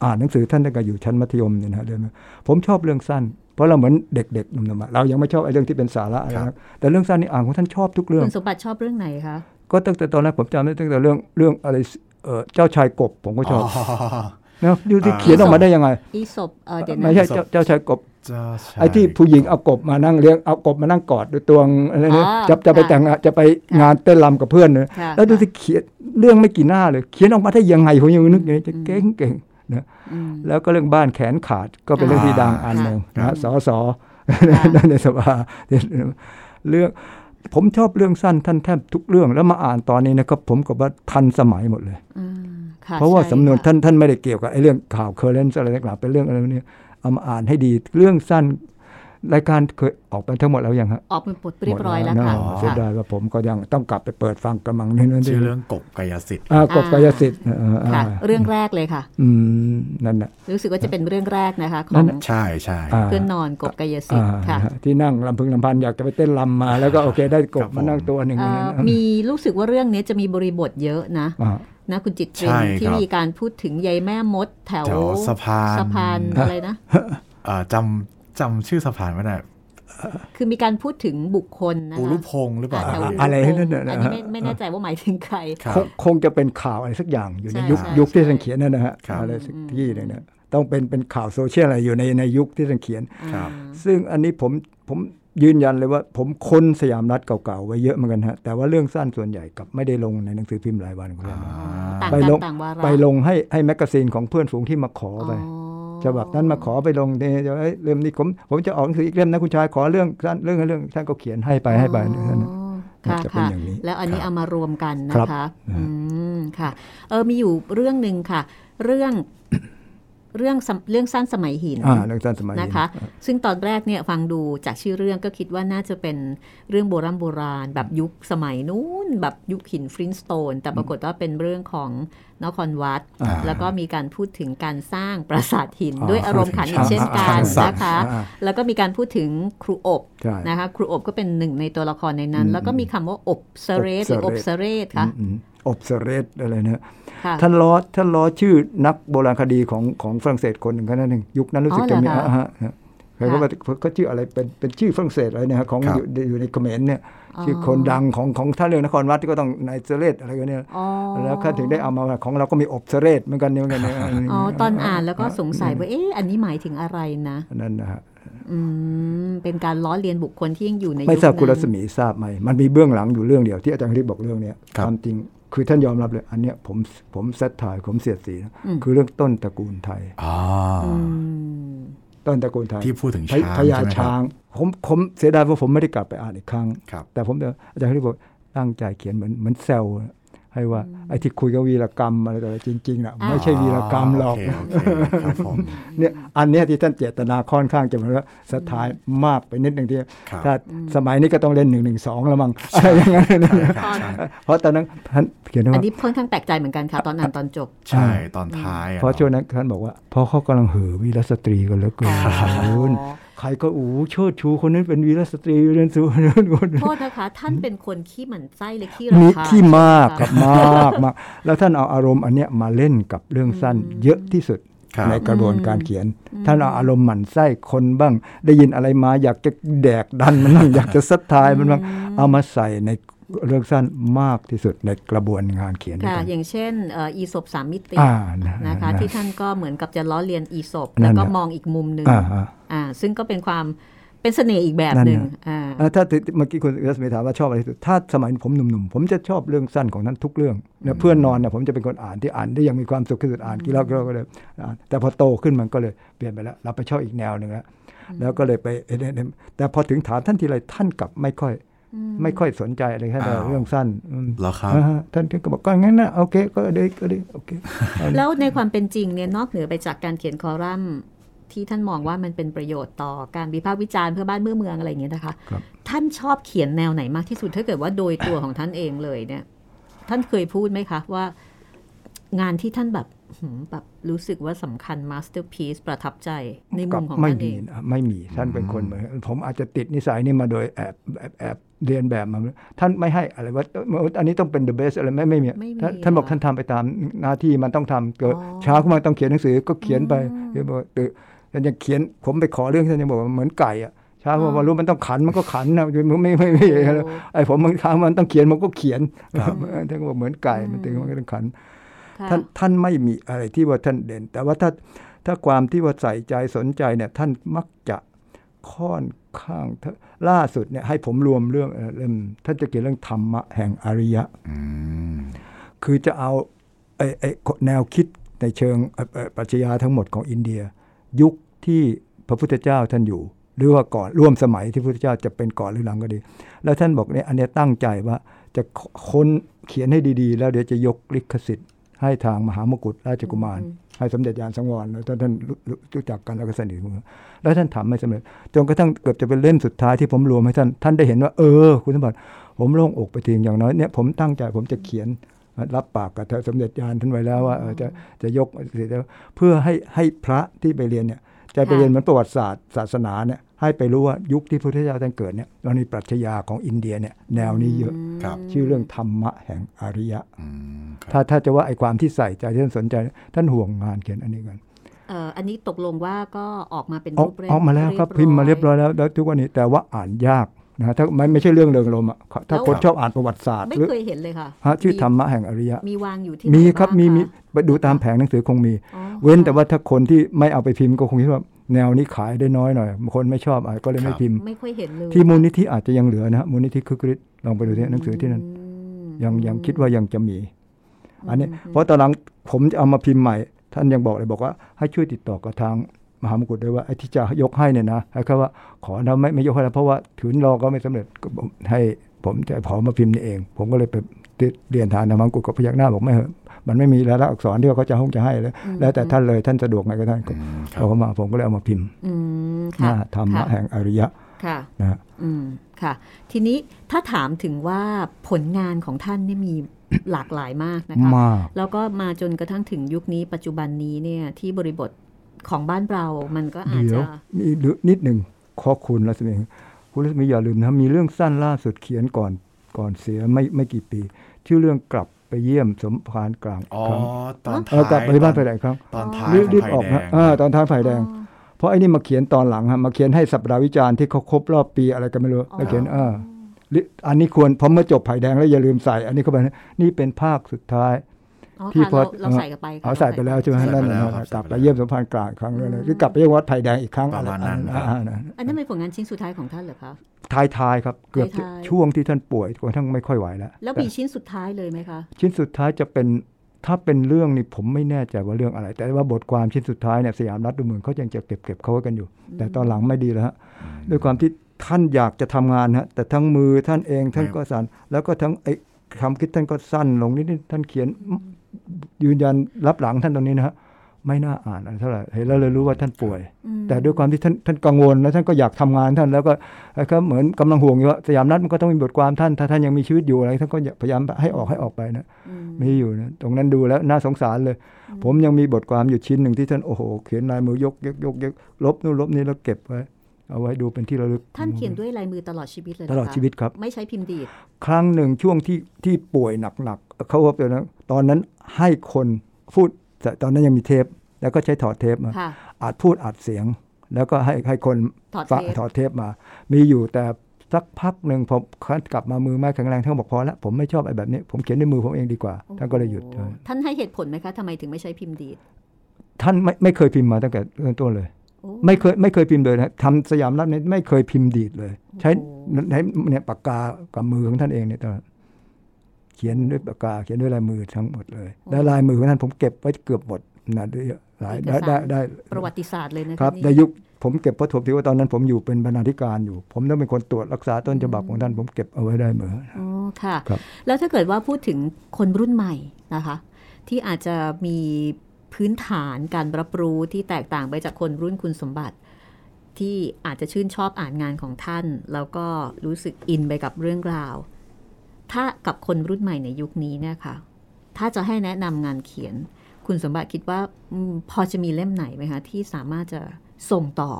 อ่านหนังสือท่านตั้งแต่อยู่ชั้นมัธยมเนี่ยนะฮะเรียนมาผมชอบเรื่องสั้น เพราะเราเหมือนเด็กๆหนุ่มๆอะเรายังไม่ชอบไอ้เรื่องที่เป็นสาระอะไรครันะบแต่เรื่องสั้นนี่อ่านของท่านชอบทุกเรื่องคุณสมบัติชอบเรื่องไหนคะก็ตั้งแต่ตอนนั้นผมจำได้ตั้งแต่เรื่องเรื่องอะไรเอ่อเจ้าชายกบผมก็ชอบนะดูที่อ่าเขียนออกมาได้ยังไงอีศบเออเดี๋ยวนะไม่ใช่เจ้าเจ้าชายกบเจ้าชายไอ้ที่ผู้หญิงเอากบมานั่งเลี้ยงเอากบมานั่งกอดด้วยตัวงอะไรเนี่ยอ่าจะจะไปค่ะแต่งงานจะไปงานเต้นรำกับเพื่อนเนี่ยค่ะแล้วดูสิเขียนเรื่องไม่กี่หน้าเลย เขียนออกมาได้ยังไงผมยังนึกอย่างนี้จะเก่งเก่งๆ นะอืมแล้วก็เรื่องบ้านแขนขาดก็เป็นเรื่องที่ดังอันหนึ่งค่ะนะสอสอค่ะในสภาเรื่องผมชอบเรื่องสั้นท่านแทบทุกเรื่องแล้วมาอ่านตอนนี้นะครับผมก็ว่าทันสมัยหมดเลยอืมค่เพราะว่าใช่สำนวนค่ะท่านท่านไม่ได้เกี่ยวกับไอ้เรื่องข่าว current อะไรต่างๆเป็นเรื่องอะไรพวกนี้เอามาอ่านให้ดีเรื่องสั้น รายการเคยออกไปทั้งหมดแล้วยังฮะออกเป็นบทเรียบร้อยแล้วหมดค่ะนะเสียค่ะดายว่าผมก็ยังต้องกลับไปเปิดฟังกำลังนี่นั่นชื่อเรื่องกบกายสิทธิ์อ่ากบกายสิทธิ์เอออ่าค่ะเรื่องแรกเลยค่ะ อืมนั่นน่ะรู้สึกว่าจะเป็นเรื่องแรกนะคะขนั่องนน่ะใช่ใช่อ่าเพื่อนนอนกบกายสิทธิ์อ่าค่ะนะฮะที่นั่งลำพึงลำพันอยากจะไปเต้นลำมา แล้วก็โอเคได้กครับบมานั่งผมตัวหนึ่งเอ่อย่างอนั้นมีรู้สึกว่าเรื่องนี้จะมีบริบทเยอะนะอ่านะคุณจิตรินใช่ที่ครับมีการพูดถึงยายแม่มดแถวแถวสะพานสะพานอะไรนะอ่าจำ จำชื่อสะพานไม่ได้คือมีการพูดถึงบุคคลนะปูคะรุพงศ์หรือเปล่าอ่าแถวพี่อะไรอุรุพงศ์นั่นน่ะนะอันนี้ไม่ไม่แน่ใจว่าหมายถึงใครครับคงคงจะเป็นข่าวอะไรสักอย่างอยู่ในใช่ยุคใช่ยุคที่ใช่ท่านเขียนนั่นนะฮะครับอะไรสักที่หนึงเนี่ยต้องเป็นเป็นข่าวโซเชียลอะไรอยู่ในในยุคที่ท่านเขียนครับซึ่งอันนี้ผมผมยืนยันเลยว่าผมค้นสยามรัฐเก่าๆไว้เยอะเหมือนกันฮะแต่ว่าเรื่องสั้นส่วนใหญ่กลับไม่ได้ลงในหนังสือพิมพ์รายวันของเราต่างไปกันลงต่างวาระไปลงให้ให้ magazine ของเพื่อนฝูงที่มาขอไปอ๋อ ฉบับนั้นมาขอไปลงเนี่ยเดี๋ยวเอ้ยเล่มนี้ผมผมจะออกหนังสืออีกเล่มนะคุณชายขอเรื่องสั้นเรื่องเรื่องท่านก็เขียนให้ไปให้ไปนั่นน่ะอ๋อค่ะจะเป็นค่ะอย่างนี้แล้วอันนี้ครับเอามารวมกันนะครัคะบนะฮะอืมค่ะเออมีอยู่เรื่องหนึ่งค่ะ เรื่อง เรื่องสำเรื่องสั้นสมัยหินอ่าเรื่องสั้นสมัยนะคะ ซึ่งตอนแรกเนี่ยฟังดูจากชื่อเรื่องก็คิดว่าน่าจะเป็นเรื่องโบราณโบราณ แบบยุคสมัยนู้นแบบยุคหินฟรินสโตน แต่ปรากฏว่าเป็นเรื่องของนครวัดอ่าแล้วก็มีการพูดถึงการสร้างปราสาทหินอ๋อด้วยอารมณ์ขันอีกเช่นกันอ่านะคะอ่าแล้วก็มีการพูดถึงครูอบใช่นะคะ ครูอบก็เป็นหนึ่งในตัวละครในนั้นอืมแล้วก็มีคำว่าอบเสเรสหรืออบเสเรสค่ะ อืมๆอบเสเรสอะไรเนี่ยค่ะท่านล้อท่านล้อชื่อนักโบราณคดีของของฝรั่งเศสคนหนึ่งแค่นั้นเองยุคนั้นรู้สึกอ๋อจะมีเหรอคะอ่าฮะฮะใครก็ว่าเขาชื่ออะไรเป็นเป็นชื่อฝรั่งเศสอะไรเนี่ยฮะของครับอยู่อยู่ในเขมรเนี่ยชื่อคนดังของของท่านเรื่องนครวัดที่ก็ต้องนายเสเรสอะไรกันเนี่ยอ๋อแล้วข้าถึงได้เอามาว่าของเราก็มีอบเสเรสเหมือนกันเนี่ยเหมือนกันเนี่ยอ๋อตอนอ่านแล้วก็สงสัยว่าเอ๊ะอันนี้หมายถึงอะไรนะนั่นนะฮะอืมเป็นการล้อเลียนบุคคลที่ยังอยู่ในไม่ทราบยุคุณรันั้นศมีทราบไหมมันมีเบื้องหลังอยู่เรื่องเดียวที่อาจารย์คริสบอกเรื่องเนี้ยครับความจริง คือท่านยอมรับเลย อันเนี้ยผมผมเซตถ่ายผมเสียดสีนะคือเรื่องต้นตระกูลไทยอ๋ออืมต้นตระกูลไทยที่พูดถึงพช้างพญาใช่ไหมครับช้าง ผมผมเสียดายว่าผมไม่ได้กลับไปอ่านอีกครั้งครับแต่ผมเดี๋ยวอาจารย์คริสบอกตั้งใจเขียนเหมือนเหมือนแซวนะ ให้ว่าไอ้ที่คุยกับวีรกรรมอะไรต่ออะไรจริงๆนะไม่ใช่วีรกรรมหรอกโเคโอเคครับผมเนี่ยอันเนี้ยที่ท่านเจตนาค่อนข้างจะเหมือนว่าสถานมากไปนิดหนึ่งที่ครับถ้าสมัยนี้ก็ต้องเล่นหนึ่งหนึ่งสองแล้วมั้งอะไรอย่างเงี้ยตอนเพราะตอนนั้นท่านเขียนอันว่านี้ค่อนข้างแปลกใจเหมือนกันค่ะตอนอ่านตอนจบ ใช่ตอนท้ายอะเพราะช่วงนั้นท่านบอกว่าเพราะเขากำลังเห่อวีรสตรีกันเหลือเกินใครก็อู้เชิดชูคนนั้นเป็นวีรสตรีเรียนสูงคนนั้นคนนั้นโทษนะคะ ท่านเป็นคนขี้หมั่นไส้เลยขี้มีรำคาญที่มากใช่กับไหมากมาก แล้วท่านเอาอารมณ์อันเนี้ยมาเล่นกับเรื่องสั้นเยอะที่สุดครับในกระบวนการเขียน ท่านเอาอารมณ์หมั่นไส้คนบ้าง ได้ยินอะไรมาอยากจะแดกดันมันบ้างอยากจะซัดทายมันบ้างเอามาใส่ใน เรื่องสั้นมากที่สุดในกระบวนงานเขียนด้วยค่ะกันอย่างเช่นเอ่ออีศบสามมิติอ่านะนะคะนะที่ท่านก็เหมือนกับจะล้อเลียนอีศบนั่แล้วนก็น่ะมองอีกมุมหนึ่งอ่าฮะอ่าซึ่งก็เป็นความเป็นเสน่ห์อีกแบบนั่นหนึ่งน่ะอ่าอ่าถ้าถึงเมื่อกี้คุณรัศมีถามว่าชอบอะไรที่สุด ถ้าสมัยผมหนุ่มๆ ผมจะชอบเรื่องสั้นของนั้นทุกเรื่องเนี่ยเพื่อนนอนเนี่ยผมจะเป็นคนอ่านที่อ่านได้อยังมีความสุขที่สุดอ่านกี่รอบกี่รอบก็เลยอ่านแต่พอโตขึ้นมันก็เลยเปลี่ยนไปแล้ว เราไปชอบอีกแนวหนึ่งแล้วแล้วก็เลยไปเอ็นเอ็นแต่พอถึงถามท่านทีไรท่านกลับไม่ค่อย ไม่ค่อยสนใจอะไรแค่อ้าวเรื่องสั้นอืมเหรอครับอ่าฮะท่านก็บอกก็งั้นนะโอเคก็ได้ก็ได้โอเค แล้วในความเป็นจริงเนี่ยนอกเหนือไปจากการเขียนคอลัมน์ที่ท่านมองว่ามันเป็นประโยชน์ต่อการวิพากษ์วิจารณ์เพื่อบ้านเมื่อเมืองอะไรอย่างเงี้ยนะคะครับท่านชอบเขียนแนวไหนมากที่สุดถ้าเกิดว่าโดยตัวของท่านเองเลยเนี่ย ท่านเคยพูดไหมคะว่า งานที่ท่านแบบหืมแบบรู้สึกว่าสำคัญ masterpiece ประทับใจในมุมของไม่ท่านเอมีงนะไม่มี ท่านเป็นคนเหมือนผมอาจจะติดนิสัยนี่มาโดยแอบแอบแอบ เลียนแบบมาท่านไม่ให้อะไรว่าเอ่ออันนี้ต้องเป็น the best อะไรไม่ไม่มีไม่มีท่านท่านบอกเหรอท่านทำไปตามหน้าที่มันต้องทำเกิดอ๋อเช้าขึ้นมาต้องเขียนหนังสือก็เขียนไปเขียนบอกตื่นท่านยังเขียนผมไปขอเรื่องท่านยังบอกว่าเหมือนไก่อะเช้ามารู้มันต้องขันมันก็ขันนะไม่ไม่ไม่ไม่ไม่ไอ้ผมบางครั้งมันต้องเขียนมันก็เขียนครับท่านก็บอกเหมือนไก่มันถึงมันก็ต้องขันค่ะท่านท่านไม่มีอะไรที่ว่าท่านเด่น แต่ว่าถ้าถ้าความที่ว่าใส่ใจสนใจเนี่ยท่านมักจะ ค่อนข้างถ้าล่าสุดเนี่ยให้ผมรวมเรื่องเอ่อเล่มท่านจะเขียนเรื่องธรรมะแห่งอริยะอืมคือจะเอาไอ้ไอ้แนวคิดในเชิงเอ่อเอ่อปรัชญาทั้งหมดของอินเดีย ยุคที่พระพุทธเจ้าท่านอยู่ หรือว่าก่อนร่วมสมัยที่พระพุทธเจ้าจะเป็นก่อนหรือหลังก็ดี แล้วท่านบอกเนี่ยอันเนี้ยตั้งใจว่าจะค้นเขียนให้ดีๆ แล้วเดี๋ยวจะยกลิขสิทธิ์ให้ทางมหามกุฎราชกุมาร ให้สมเด็จยานสังวรแล้วท่านท่านรู้จักกันแล้วก็สนิทกันแล้วท่านทำไม่สำเร็จจนกระทั่งเกือบจะเป็นเล่มสุดท้ายที่ผมรวมให้ท่านท่านได้เห็นว่า เออ คุณสมบัติผมโล่งอกไปทีอย่างน้อยเนี่ยผมตั้งใจผมจะเขียนรับปากกับสมเด็จยานท่านไว้แล้วว่าจะจะยกเสร็จแล้วเพื่อให้ให้พระที่ไปเรียนเนี่ยจะไปเรียนเหมือนประวัติศาสตร์ศาสนาเนี่ยให้ไปรู้ว่ายุคที่พระพุทธเจ้าท่านเกิดเนี่ยมันมีปรัชญาของอินเดียเนี่ยแนวนี้เยอะครับชื่อเรื่องธรรมะแห่งอริยะอืมครับถ้าถ้าจะว่าไอ้ความที่ใส่ใจที่ท่านสนใจท่านห่วงงานเขียนอันนี้กันเอ่ออันนี้ตกลงว่าก็ออกมาเป็นออกรูปเล่ออกมาแล้วครับพิมพ์มาเรียบร้อยแล้วแล้วทุกวันนี้แต่ว่าอ่านยากนะฮะถ้าไม่ไม่ใช่เรื่องเริงรมอะถ้าคนชอบอ่านประวัติศาสตร์ไม่หรือเคยเห็นเลยค่ะฮะชื่อธรรมะแห่งอริยะมีวางอยู่ที่มีไหนครับางมีะมีไปดูตามแผงหนังสือคงมีอ๋อเว้นแต่ว่าถ้าคนที่ไม่เอาไปพิมพ์ก็คงคิดว่า แนวนี้ขายได้น้อยหน่อยคนไม่ชอบอะก็เลยไม่พิมพ์ ไม่ค่อยเห็นเลยที่มูลนิธิอาจจะยังเหลือนะฮะมูลนิธิคึกฤทธิ์ลองไปดูที่หนังสือที่นั่นมยังยังคิดว่ายังจะมี อันนี้ เพราะตอนหลังผมจะเอามาพิมพ์ใหม่ ท่านยังบอกเลยบอกว่าให้ช่วยติดต่อกับทางมหามกุฎด้วยว่าไอ้ที่จะยกให้เนี่ยนะให้เขาว่าขอนะไม่ไม่ยกให้แล้วเพราะว่าถืนรอก็ไม่สำเร็จก็บอกให้ผมจะขอมาพิมพ์นี่เอง ผมก็เลยไปติดเรียนทานมหามกุฎกับพยักหน้าบอกไม่เหอะ มันไม่มีรายลักษณ์อักษรที่เขาจะห้องจะให้เลยแล้วแต่ท่านเลยท่านสะดวกไงก็ท่านก็อืมครับเอาเข้ามาผมก็เลยเอามาพิมพ์อืมหค่ะน้าธรรมะค่ะแห่งอริยะค่ะนะฮะอืมค่ะ ทีนี้ถ้าถามถึงว่าผลงานของท่านเนี่ยมีหลากหลายมากนะคะมากแล้วก็มาจนกระทั่งถึงยุคนี้ปัจจุบันนี้เนี่ยที่บริบทของบ้านเรามันก็อาจเดี๋ยวจะมีเหลือนิดหนึ่งขอคุณรัศมีคุณรัศมีอย่าลืมนะมีเรื่องสั้นล่าสุดเขียนก่อนก่อนเสียไม่ไม่กี่ปี ชื่อเรื่องกลับ ไปเยี่ยมสมภารกลางอ๋อครั้งตอนเอท้ายอกลับไปบ้านไปไหนครั้งตอนท้ายรีบรีบขออองกไฟนะแดงเออตอนท้ายไฟแดง เพราะไอ้นี่มาเขียนตอนหลังฮะมาเขียนให้สัปดาห์วิจารณ์ที่เขาครบรอบปีอะไรกันไม่รู้แล้วเขียนเออลิอันนี้ควรพอเมื่อจบไผ่แดงแล้วอย่าลืมใส่ อันนี้เข้าไปนะนี่เป็นภาคสุดท้ายอ๋อ ที่ค่ะพอเราเราใส่กันไปค่ะเอาใส่ไปแล้วใช่ไหมใส่ไปนั่นแล้วนะครับกลับใส่ไปไปแล้วเยี่ยมสมภารกลางอีกครั้งเลยหรือกลับไปเยี่ยมวัดไผ่แดงอีกครั้งประมาณนั้นอ่ครับอ่าอันนั้นเป็นผลงานชิ้นสุดท้ายของท่านเหรอคะท้ายท้ายๆครับเกือบท้ายๆช่วงที่ท่านป่วยจนกระทั่งไม่ค่อยไหวแล้วแล้วมีชิ้นสุดท้ายเลยไหมคะ ชิ้นสุดท้ายจะเป็นถ้าเป็นเรื่องนี่ผมไม่แน่ใจว่าเรื่องอะไร แต่ว่าบทความชิ้นสุดท้ายเนี่ยสยามรัฐดูเหมือนเขายังจะเก็บเก็บเขาไว้กันอยู่ แต่ตอนหลังไม่ดีแล้วฮะด้วยความที่ท่านอยากจะทำงานฮะแต่ทั้งมือท่านเองท่านก็สั่นแล้วก็ทั้งไอ้ความคิดท่านก็สั้นลงนิดนิดท่านเขียน ยืนยันรับหลังท่านตรงนี้นะฮะไม่น่าอ่านอะไรเท่าไหร่เห็นแล้วเลยรู้ว่าท่านป่วย แต่ด้วยความที่ท่านท่านกังวลแล้วท่านก็อยากทำงานท่านแล้วก็ก็เหมือนกำลังห่วงอยู่ว่าสยามนัดมันก็ต้องมีบทความท่านถ้าท่านยังมีชีวิตอยู่อะไรท่านก็พยายามให้ออกให้ออกไปนะอืมมีอยู่นะตรงนั้นดูแล้วน่าสงสารเลย ผมยังมีบทความอยู่ชิ้นหนึ่งที่ท่านโอ้โหเขียนลายมือยกยกยกยกลบนู่นลบนี่แล้วเก็บไว้ เอาไว้ดูเป็นที่ระลึก ท่านเขียนด้วยลายมือตลอดชีวิตเลยเหรตคะลอดชีวิตครับ ไม่ใช้พิมพ์ดีดครั้งหนึ่งช่วงที่ที่ป่วยหนักๆเขาว่าเป็นนะตอนนั้นให้คนพูดแต่ตอนนั้นยังมีเทป แล้วก็ใช้ถอดเทปมาค่ะอัดพูดอัดเสียง แล้วก็ให้ให้คนถอดฟังเทปถอดเทปมา มีอยู่แต่สักพักหนึ่งผมกลับมามือไม้แข็งแรงท่านบอกพอแล้วผมไม่ชอบไอ้แบบนี้ ผมเขียนด้วยมือผมเองดีกว่า ท่านก็เลยหยุดโอ้โท่านให้เหตุผลไหมคะทำไมถึงไม่ใช้พิมพ์ดีดท่านไม่ไม่เคยพิมพ์มาตั้งแต่เริ่มต้นเลยโอ้ ไม่เคยไม่เคยพิมพ์เลยนะทำสยามรัฐเนี่ยไม่เคยพิมพ์ดีดเลย ใช้โอ้โหใช้เนี่ยปากกากับมือของท่านเองเนี่ยตอนเขียนด้วยปากกาเขียนด้วยลายมือทั้งหมดเลย และลายมือของท่านผมเก็บไว้เกือบหมดนะได้หลายได้ได้ได้ประวัติศาสตร์เลยนะะครับนี่ในยุคผมเก็บเพราะผมถือว่าตอนนั้นผมอยู่เป็นบรรณาธิการอยู่ ผมต้องเป็นคนตรวจรักษาต้นฉบับของท่านผมเก็บเอาไว้ได้เหมืออ๋อค่ะครับแล้วถ้าเกิดว่าพูดถึงคนรุ่นใหม่นะคะ ที่อาจจะมี พื้นฐานการรับรู้ที่แตกต่างไปจากคนรุ่นคุณสมบัติ ที่อาจจะชื่นชอบอ่านงานของท่าน แล้วก็รู้สึกอินไปกับเรื่องราว ถ้ากับคนรุ่นใหม่ในยุคนี้เนี่ยค่ะ ถ้าจะให้แนะนำงานเขียน คุณสมบัติคิดว่าพอจะมีเล่มไหนไหมคะที่สามารถจะส่งต่อ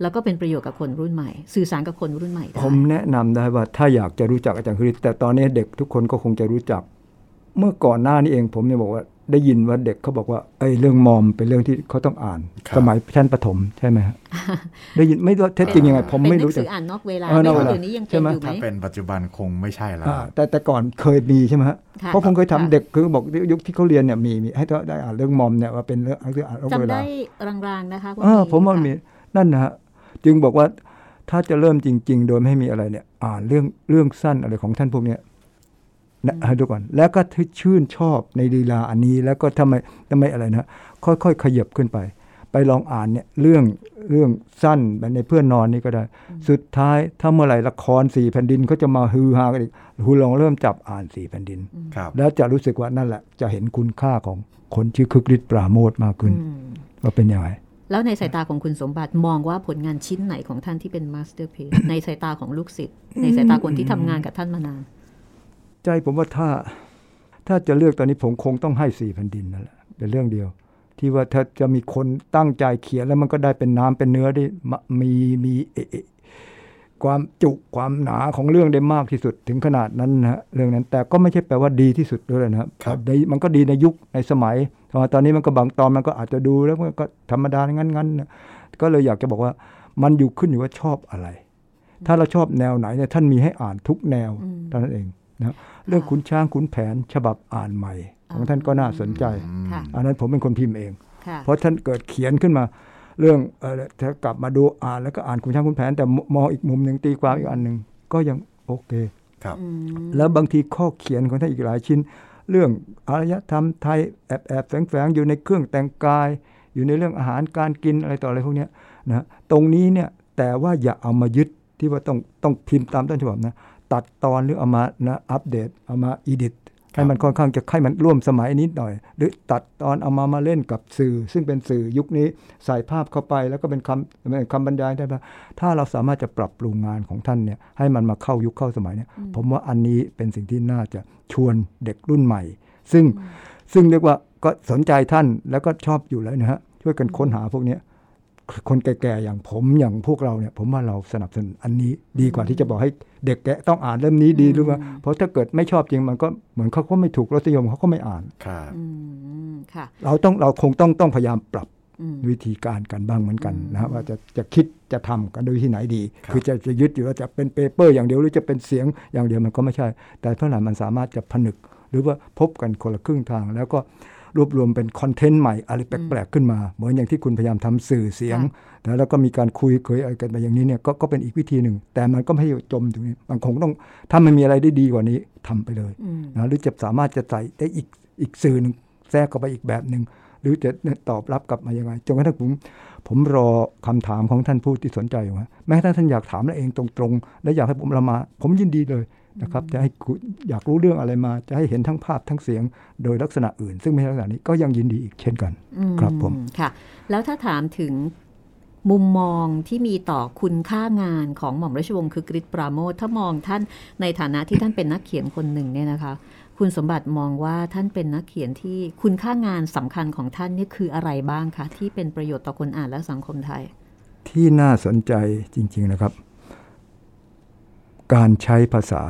แล้วก็เป็นประโยชน์กับคนรุ่นใหม่ สื่อสารกับคนรุ่นใหม่ได้ผมแนะนำได้ว่าถ้าอยากจะรู้จักอาจารย์คริสแต่ตอนนี้เด็กทุกคนก็คงจะรู้จักเมื่อก่อนหน้านี้เองผมเนี่ยบอกว่า ได้ยินว่าเด็กเขาบอกว่าไอ้เรื่องมอมเป็นเรื่องที่เขาต้องอ่านครับสมัยชั้นประถมใช่ไหมฮะได้ยินไม่รู้เท็จจริงยังไงผมไม่รู้เป็นหนังสืจักออ่านนอกเวลาเออนไม่อกเวรู้ลาเดี๋ยวนี้ยังใช่เป็นไหมอยู่ไหมถ้าเป็นปัจจุบันคงไม่ใช่แล้วอ่าแต่แต่ก่อนเคยมีใช่ไหมฮะค่ะเพราะผมเคยทำค่ะเด็กคือบอกยุคที่เขาเรียนเนี่ยมีมีให้เขาได้อ่านเรื่องมอมเนี่ยว่าเป็นเรื่องเรื่องอ่านนอกเวจำลาได้รางๆนะคะเออผมว่ามีนั่นนะฮะจึงบอกว่าถ้าจะเริ่มจริง ๆ โดยไม่ให้มีอะไรเนี่ย อ่านเรื่องเรื่องสั้นอะไรของท่านพวกเนี้ยนะให้ ดูก่อน แล้วก็ที่ชื่นชอบในลีลาอันนี้ แล้วก็ทำไมทำไมอะไรนะ ค่อยๆ ขยับขึ้นไป ไปลองอ่านเนี่ยเรื่องเรื่องสั้นแบบในเพื่อนนอนนี่ก็ได้ สุดท้ายถ้าเมื่อไหร่ละครสี่แผ่นดินเขาจะมาฮือฮากันอีกคุณลองเริ่มจับอ่านสี่แผ่นดินครับแล้วจะรู้สึกว่านั่นแหละ จะเห็นคุณค่าของคนชื่อคึกฤทธิ์ปราโมชมากขึ้นอืมว่าเป็นยังไงแล้วในสายตาของคุณสมบัติมองว่าผลงานชิ้นไหนของท่านที่เป็นมาสเตอร์เพ e ในสายตาของลูกศิษย์ในสายตาคนที่ทำงานกับท่านมานาน ใจผมว่าถ้าถ้าจะเลือกตอนนี้ผมคงต้องให้สี่แผ่นดินนั่นแหละเป็นเรื่องเดียว ที่ว่าถ้าจะมีคนตั้งใจเขียนแล้วมันก็ได้เป็นน้ำเป็นเนื้อได้มะมีมีเอเอความจุความหนาของเรื่องได้มากที่สุดถึงขนาดนั้นนะฮะเรื่องนั้น แต่ก็ไม่ใช่แปลว่าดีที่สุดด้วยนะครับครับในมันก็ดีในยุคในสมัยตอนนี้มันก็บางตอนมันก็อาจจะดูแล้วมันก็ธรรมดางั้นๆนะก็เลยอยากจะบอกว่ามันอยู่ขึ้นอยู่ว่าชอบอะไร ถ้าเราชอบแนวไหนเนี่ยท่านมีให้อ่านทุกแนวอืมเท่านั้นเอง นะเรื่องขุนช้างขุนแผนฉบับอ่านใหม่ ของท่านก็น่าสนใจค่ะอันนั้นผมเป็นคนพิมพ์เองค่ะเพราะท่านเกิดเขียนขึ้นมา เรื่องเออถ้ากลับมาดูอ่านแล้วก็อ่านขุนช้างขุนแผน แต่มองอีกมุมหนึ่งตีความอีกอันหนึ่งก็ยังโอเคครับอืมแล้วบางทีข้อเขียนของท่านอีกหลายชิ้น เรื่องอารยธรรมไทยแอบแอบแฝงแฝงอยู่ในเครื่องแต่งกาย อยู่ในเรื่องอาหารการกินอะไรต่ออะไรพวกเนี้ยนะตรงนี้เนี่ยแต่ว่าอย่าเอามายึดที่ว่าต้องต้องพิมพ์ตามต้นฉบับนะ ตัดตอนหรือเอามานะอัปเดตเอามาอีดิทให้มันค่อนข้างจะให้มันร่วมสมัยนิดหน่อย หรือตัดตอนเอามามาเล่นกับสื่อ ซึ่งเป็นสื่อยุคนี้ใส่ภาพเข้าไปแล้วก็เป็นคำเป็นคำบรรยายได้ปะถ้าเราสามารถจะปรับปรุงงานของท่านเนี่ยให้มันมาเข้ายุคเข้าสมัยเนี่ยผมว่าอันนี้เป็นสิ่งที่น่าจะชวนเด็กรุ่นใหม่ ซึ่งซึ่งเรียกว่าก็สนใจท่านแล้วก็ชอบอยู่แล้วนะฮะช่วยกันค้นหาพวกเนี้ย คนแก่ๆอย่างผมอย่างพวกเราเนี่ย ผมว่าเราสนับสนุนอันนี้ดีกว่าที่จะบอกให้เด็กแกะต้องอ่านเล่มนี้ดีหรือว่า เพราะถ้าเกิดไม่ชอบจริงมันก็เหมือนเขาก็ไม่ถูกรสนิยมเขาก็ไม่อ่านครับอืมค่ะเราต้องเราคงต้องต้องพยายามปรับอืมวิธีการกันบ้างเหมือนกันนะฮะว่าจะจะคิดจะทำกันโดยที่ไหนดีครับคือจะจะยึดอยู่ว่าจะเป็น paper อย่างเดียวหรือจะเป็นเสียงอย่างเดียวมันก็ไม่ใช่ แต่เท่าไหร่มันสามารถจะผนึกหรือว่าพบกันคนละครึ่งทางแล้วก็ รวบรวมเป็น content ใหม่อะไรแปลกๆขึ้นมา เหมือนอย่างที่คุณพยายามทำสื่อเสียงแล้วแล้วก็มีการคุยเคยอะไรกันไปอย่างนี้เนี่ยก็ก็เป็นอีกวิธีหนึ่ง แต่มันก็ไม่ให้จบตรงนี้มันคงต้องถ้ามันมีอะไรได้ดีกว่านี้ทำไปเลยอืมนะหรือจะสามารถจะใส่ได้อีกอีกสื่อหนึ่งแทรกเข้าไปอีกแบบหนึ่งหรือจะตอบรับกลับมายังไงจนกระทั่งผมผมรอคำถามของท่านผู้ที่สนใจอยู่ฮะแม้กระทั่งท่านอยากถามเราเองตรงๆ และอยากให้ผมละมา ผมยินดีเลย นะครับจะให้คุณอยากรู้เรื่องอะไรมา จะให้เห็นทั้งภาพทั้งเสียงโดยลักษณะอื่น ซึ่งไม่ใช่ลักษณะนี้ก็ยังยินดีอีกเช่นกันอืครับผมค่ะ แล้วถ้าถามถึงมุมมองที่มีต่อคุณค่างานของหม่อมราชวงศ์คือกริชปราโมทถ้ามองท่านในฐานะที่ท่านเป็นนักเขียนคนหนึ่งเนี่ยนะคะ คุณสมบัติมองว่าท่านเป็นนักเขียนที่คุณค่างานสำคัญของท่านนี่คืออะไรบ้างคะที่เป็นประโยชน์ต่อคนอ่านและสังคมไทย ที่น่าสนใจจริง ๆนะครับ การใช้ภาษา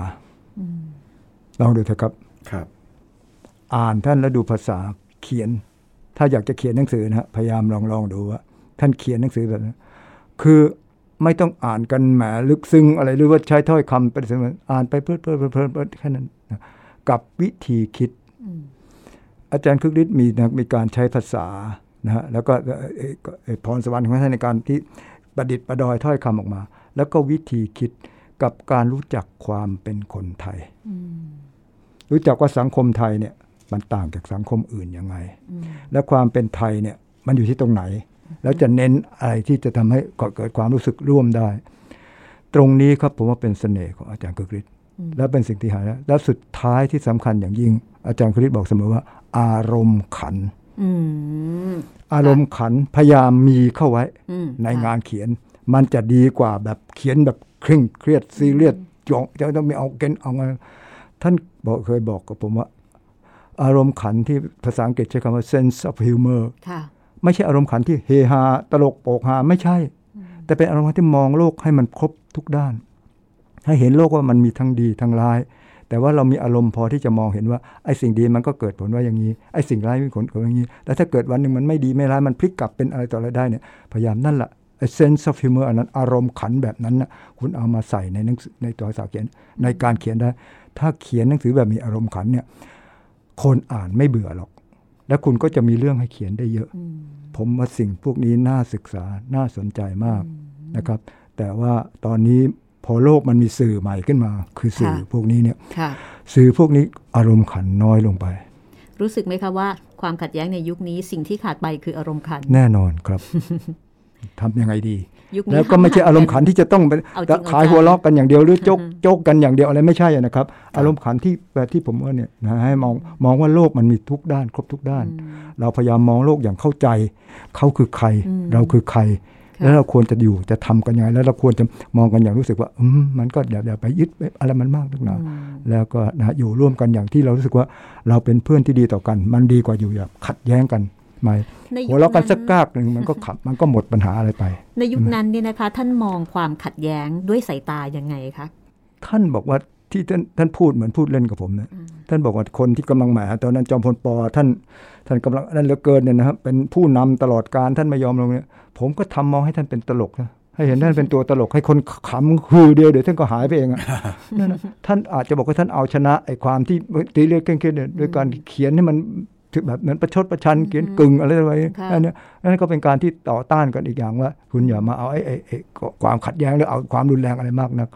ลองดูเถอะครับครับ อ่านท่านแล้วดูภาษาเขียน ถ้าอยากจะเขียนหนังสือนะฮะพยายามลองลองดูว่าท่านเขียนหนังสือแบบนั้นคือไม่ต้องอ่านกันแหมลึกซึ้งอะไรหรือว่าใช้ถ้อยคำเป็นสมอ่านไปเพลิดเพลินเพลินเพลินเพลินแค่นั้นนะกับวิธีคิด อาจารย์คึกฤทธิ์มีนะมีการใช้ภาษานะฮะแล้วก็เอ่อเอ่อเอ่อพรสวรรค์ของท่านในการที่ประดิษฐ์ประดอยถ้อยคำออกมา แล้วก็วิธีคิด กับการรู้จักความเป็นคนไทย รู้จักว่าสังคมไทยเนี่ยมันต่างจากสังคมอื่นยังไง และความเป็นไทยเนี่ยมันอยู่ที่ตรงไหน แล้วจะเน้นอะไรที่จะทำให้ก่อเกิดความรู้สึกร่วมได้ ตรงนี้ครับผมว่าเป็นเสน่ห์ของอาจารย์กฤษและเป็นสิ่งที่หายากและสุดท้ายที่สำคัญอย่างยิ่ง อาจารย์กฤษบอกเสมอว่า อารมณ์ขันอืมอารมณ์ขันพยายามมีเข้าไว้อืมในค่ะงานเขียน มันจะดีกว่าแบบเขียนแบบ เคร่งเครียดซีเรียสจงจะต้องมีเอาเกณฑ์เอาเงินท่านบอกเคยบอกกับผมว่า อารมณ์ขันที่ภาษาอังกฤษใช้คำว่า sense of humor ค่ะไม่ใช่อารมณ์ขันที่เฮฮาตลกโปกฮาไม่ใช่ แต่เป็นอารมณ์ขันที่มองโลกให้มันครบทุกด้าน ให้เห็นโลกว่ามันมีทั้งดีทั้งร้าย แต่ว่าเรามีอารมณ์พอที่จะมองเห็นว่าไอ้สิ่งดีมันก็เกิดผลว่าอย่างนี้ไอ้สิ่งร้ายมีผลผลอย่างนี้ แล้วถ้าเกิดวันหนึ่งมันไม่ดีไม่ร้ายมันพลิกกลับเป็นอะไรต่ออะไรได้เนี่ยพยายามนั่นแหละไอ้ sense of humor อันนั้นอารมณ์ขันแบบนั้นนะคุณเอามาใส่ในหนังสือในตัวสาเขียนในการเขียนได้ ถ้าเขียนหนังสือแบบมีอารมณ์ขันเนี่ยคนอ่านไม่เบื่อหรอก และคุณก็จะมีเรื่องให้เขียนได้เยอะ ผมว่าสิ่งพวกนี้น่าศึกษาน่าสนใจมากนะครับ แต่ว่าตอนนี้พอโลกมันมีสื่อใหม่ขึ้นมา คือสื่อค่ะพวกนี้เนี่ยค่ะสื่อพวกนี้อารมณ์ขันน้อยลงไป รู้สึกไหมคะว่า ความขัดแย้งในยุคนี้สิ่งที่ขาดไปคืออารมณ์ขัน แน่นอนครับ ทำยังไงดียุคนี้แล้วก็ไม่ใช่อารมณ์ขันที่จะต้องเป็นเอาจริงเอาจังขายหัวล็อกกันอย่างเดียวหรือโจกโจกกันอย่างเดียวอะไรไม่ใช่อะนะครับ อารมณ์ขันที่แบบที่ผมว่าเนี่ยนะให้มองมองว่าโลกมันมีทุกด้าน ครบทุกด้าน เราพยายามมองโลกอย่างเข้าใจ เขาคือใคร เราคือใครค่ะแล้วเราควรจะอยู่จะทำกันยังไง แล้วเราควรจะมองกันอย่างรู้สึกว่าอืมมันก็อย่าอย่าไปยึดไปอะไรมันมากนักหนาแล้วก็นะอยู่ร่วมกันอย่างที่เรารู้สึกว่าเราเป็นเพื่อนที่ดีต่อกัน มันดีกว่าอยู่แบบขัดแย้งกัน ไหมในยุคหัวเราะกันนั้นสักกากหนึ่งมันก็ขับมันก็หมดปัญหาอะไรไป ในยุคนั้นเนี่ยนะคะ ท่านมองความขัดแย้งด้วยสายตายังไงคะท่านบอกว่าที่ท่านท่านพูดเหมือนพูดเล่นกับผมเนี่ยท่านบอกว่าคนที่กำลังแหมตอนนั้นจอมพลปอท่านท่านกำลังนั่นเหลือเกินเนี่ยนะครับเป็นผู้นำตลอดการท่านไม่ยอมลงเนี่ยผมก็ทำมองให้ท่านเป็นตลกนะให้เห็นท่านเป็นตัวตลกให้คนขำคือเดียวเดี๋ยวท่านก็หายไปเองอะนั่นน่ะท่านอาจจะบอกว่าท่านเอาชนะไอ้ความที่ตีเรียกเคร่งๆเนี่ยด้วยการเขียนให้มัน ถึงแบบเหมือนประชดประชันเขียนกึ่งอะไรไว้ค่ะอันเนี้ยนั่นก็เป็นการที่ต่อต้านกันอีกอย่างว่า คุณอย่ามาเอาไอ้ไอ้ไอ้ความขัดแย้งหรือเอาความรุนแรงอะไรมากนัก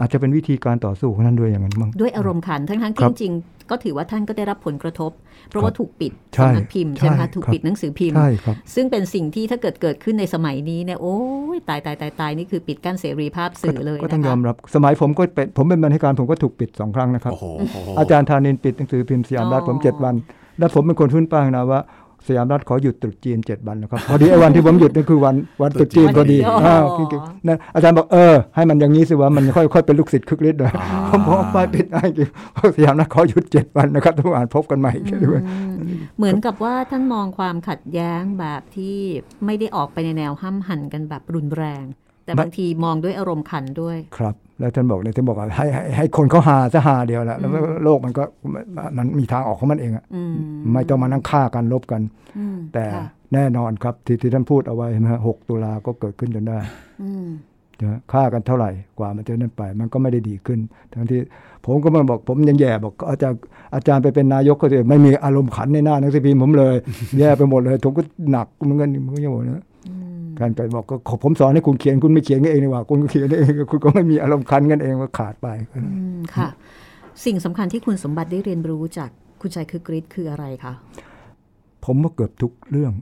อาจจะเป็นวิธีการต่อสู้ของท่านด้วยอย่างนั้นมั้งด้วยอารมณ์ขันทั้งทั้งๆครัที่บจริงๆก็ถือว่าท่านก็ได้รับผลกระทบ เพราะครับว่าถูกปิดใช่สำนักพิมพ์ใช่ไหมใช่คะถูกครับปิดหนังสือพิมพ์ใช่ครับซึ่งเป็นสิ่งที่ถ้าเกิดเกิดขึ้นในสมัยนี้เนี่ยโอ้ยตายตายตายตายนี่คือปิดกั้นเสรีภาพสื่อเลยก็ต้องนะยอคะมรับสมัยผมก็เป็นผมเป็นบรรณาธิการผมก็ถูกปิดสองครั้งนะครับโอ้โหอาจารย์ธานินปิดหนังสือพิมพ์สยามรัฐผมเจ็ดวัน แล้วผมเป็นคนพื้นป้างนะว่า สยามรัฐขอหยุดตรุษจีนเจ็ดวันนะครับ พอดีไอ้วันที่ผมหยุดนี่คือวันวันตรุษจีนพอดีอ๋ออ่อ่าคือคือนั่นอาจารย์บอกเออให้มันอย่างนี้สิว่ามันค่อยค่อยเป็นลูกศิษย์คึกฤทธิ์เลยผมบอกไปปิดไอ้จริงสยามรัฐขอหยุดเจ็ดวันนะครับทุกอ่านพบกันใหม่ด้วยเหมือนกับว่าท่านมองความขัดแย้งแบบที่ไม่ได้ออกไปในแนวห้ามหันกันแบบรุนแรง แต่บางทีมองด้วยอารมณ์ขันด้วย ครับ แล้วท่านบอกเนี่ยท่านบอกว่าให้ให้ให้คนเขาหาจะหาเดียวแหละแล้วโลกมันก็มันมันมีทางออกของมันเองอะอืมไม่ต้องมานั่งฆ่ากันลบกันอืมแต่ค่ะแน่นอนครับที่ที่ท่านพูดเอาไว้ใช่ไหมฮะหกตุลาก็เกิดขึ้นจนได้อืมนะฆ่ากันเท่าไหร่กว่ามันจะนั่นไป มันก็ไม่ได้ดีขึ้น ทั้งที่ผมก็มาบอกผมยังแย่บอกอาจารย์อาจารย์ไปเป็นนายกก็จะไม่มีอารมณ์ขันในหน้าหนังสือพิมพ์ผมเลย แย่ไปหมดเลยผมก็หนักเหมือนกันมันก็ยังบอกนะ การไปบอกก็ผมสอนให้คุณเขียนคุณไม่เขียนเองนี่ว่าคุณก็เขียนเองคุณก็ไม่มีอารมณ์ขันกันเองว่าขาดไปอืมค่ะ สิ่งสำคัญที่คุณสมบัติได้เรียนรู้จากคุณชายคือกริชคืออะไรคะผมว่าเกือบทุกเรื่อง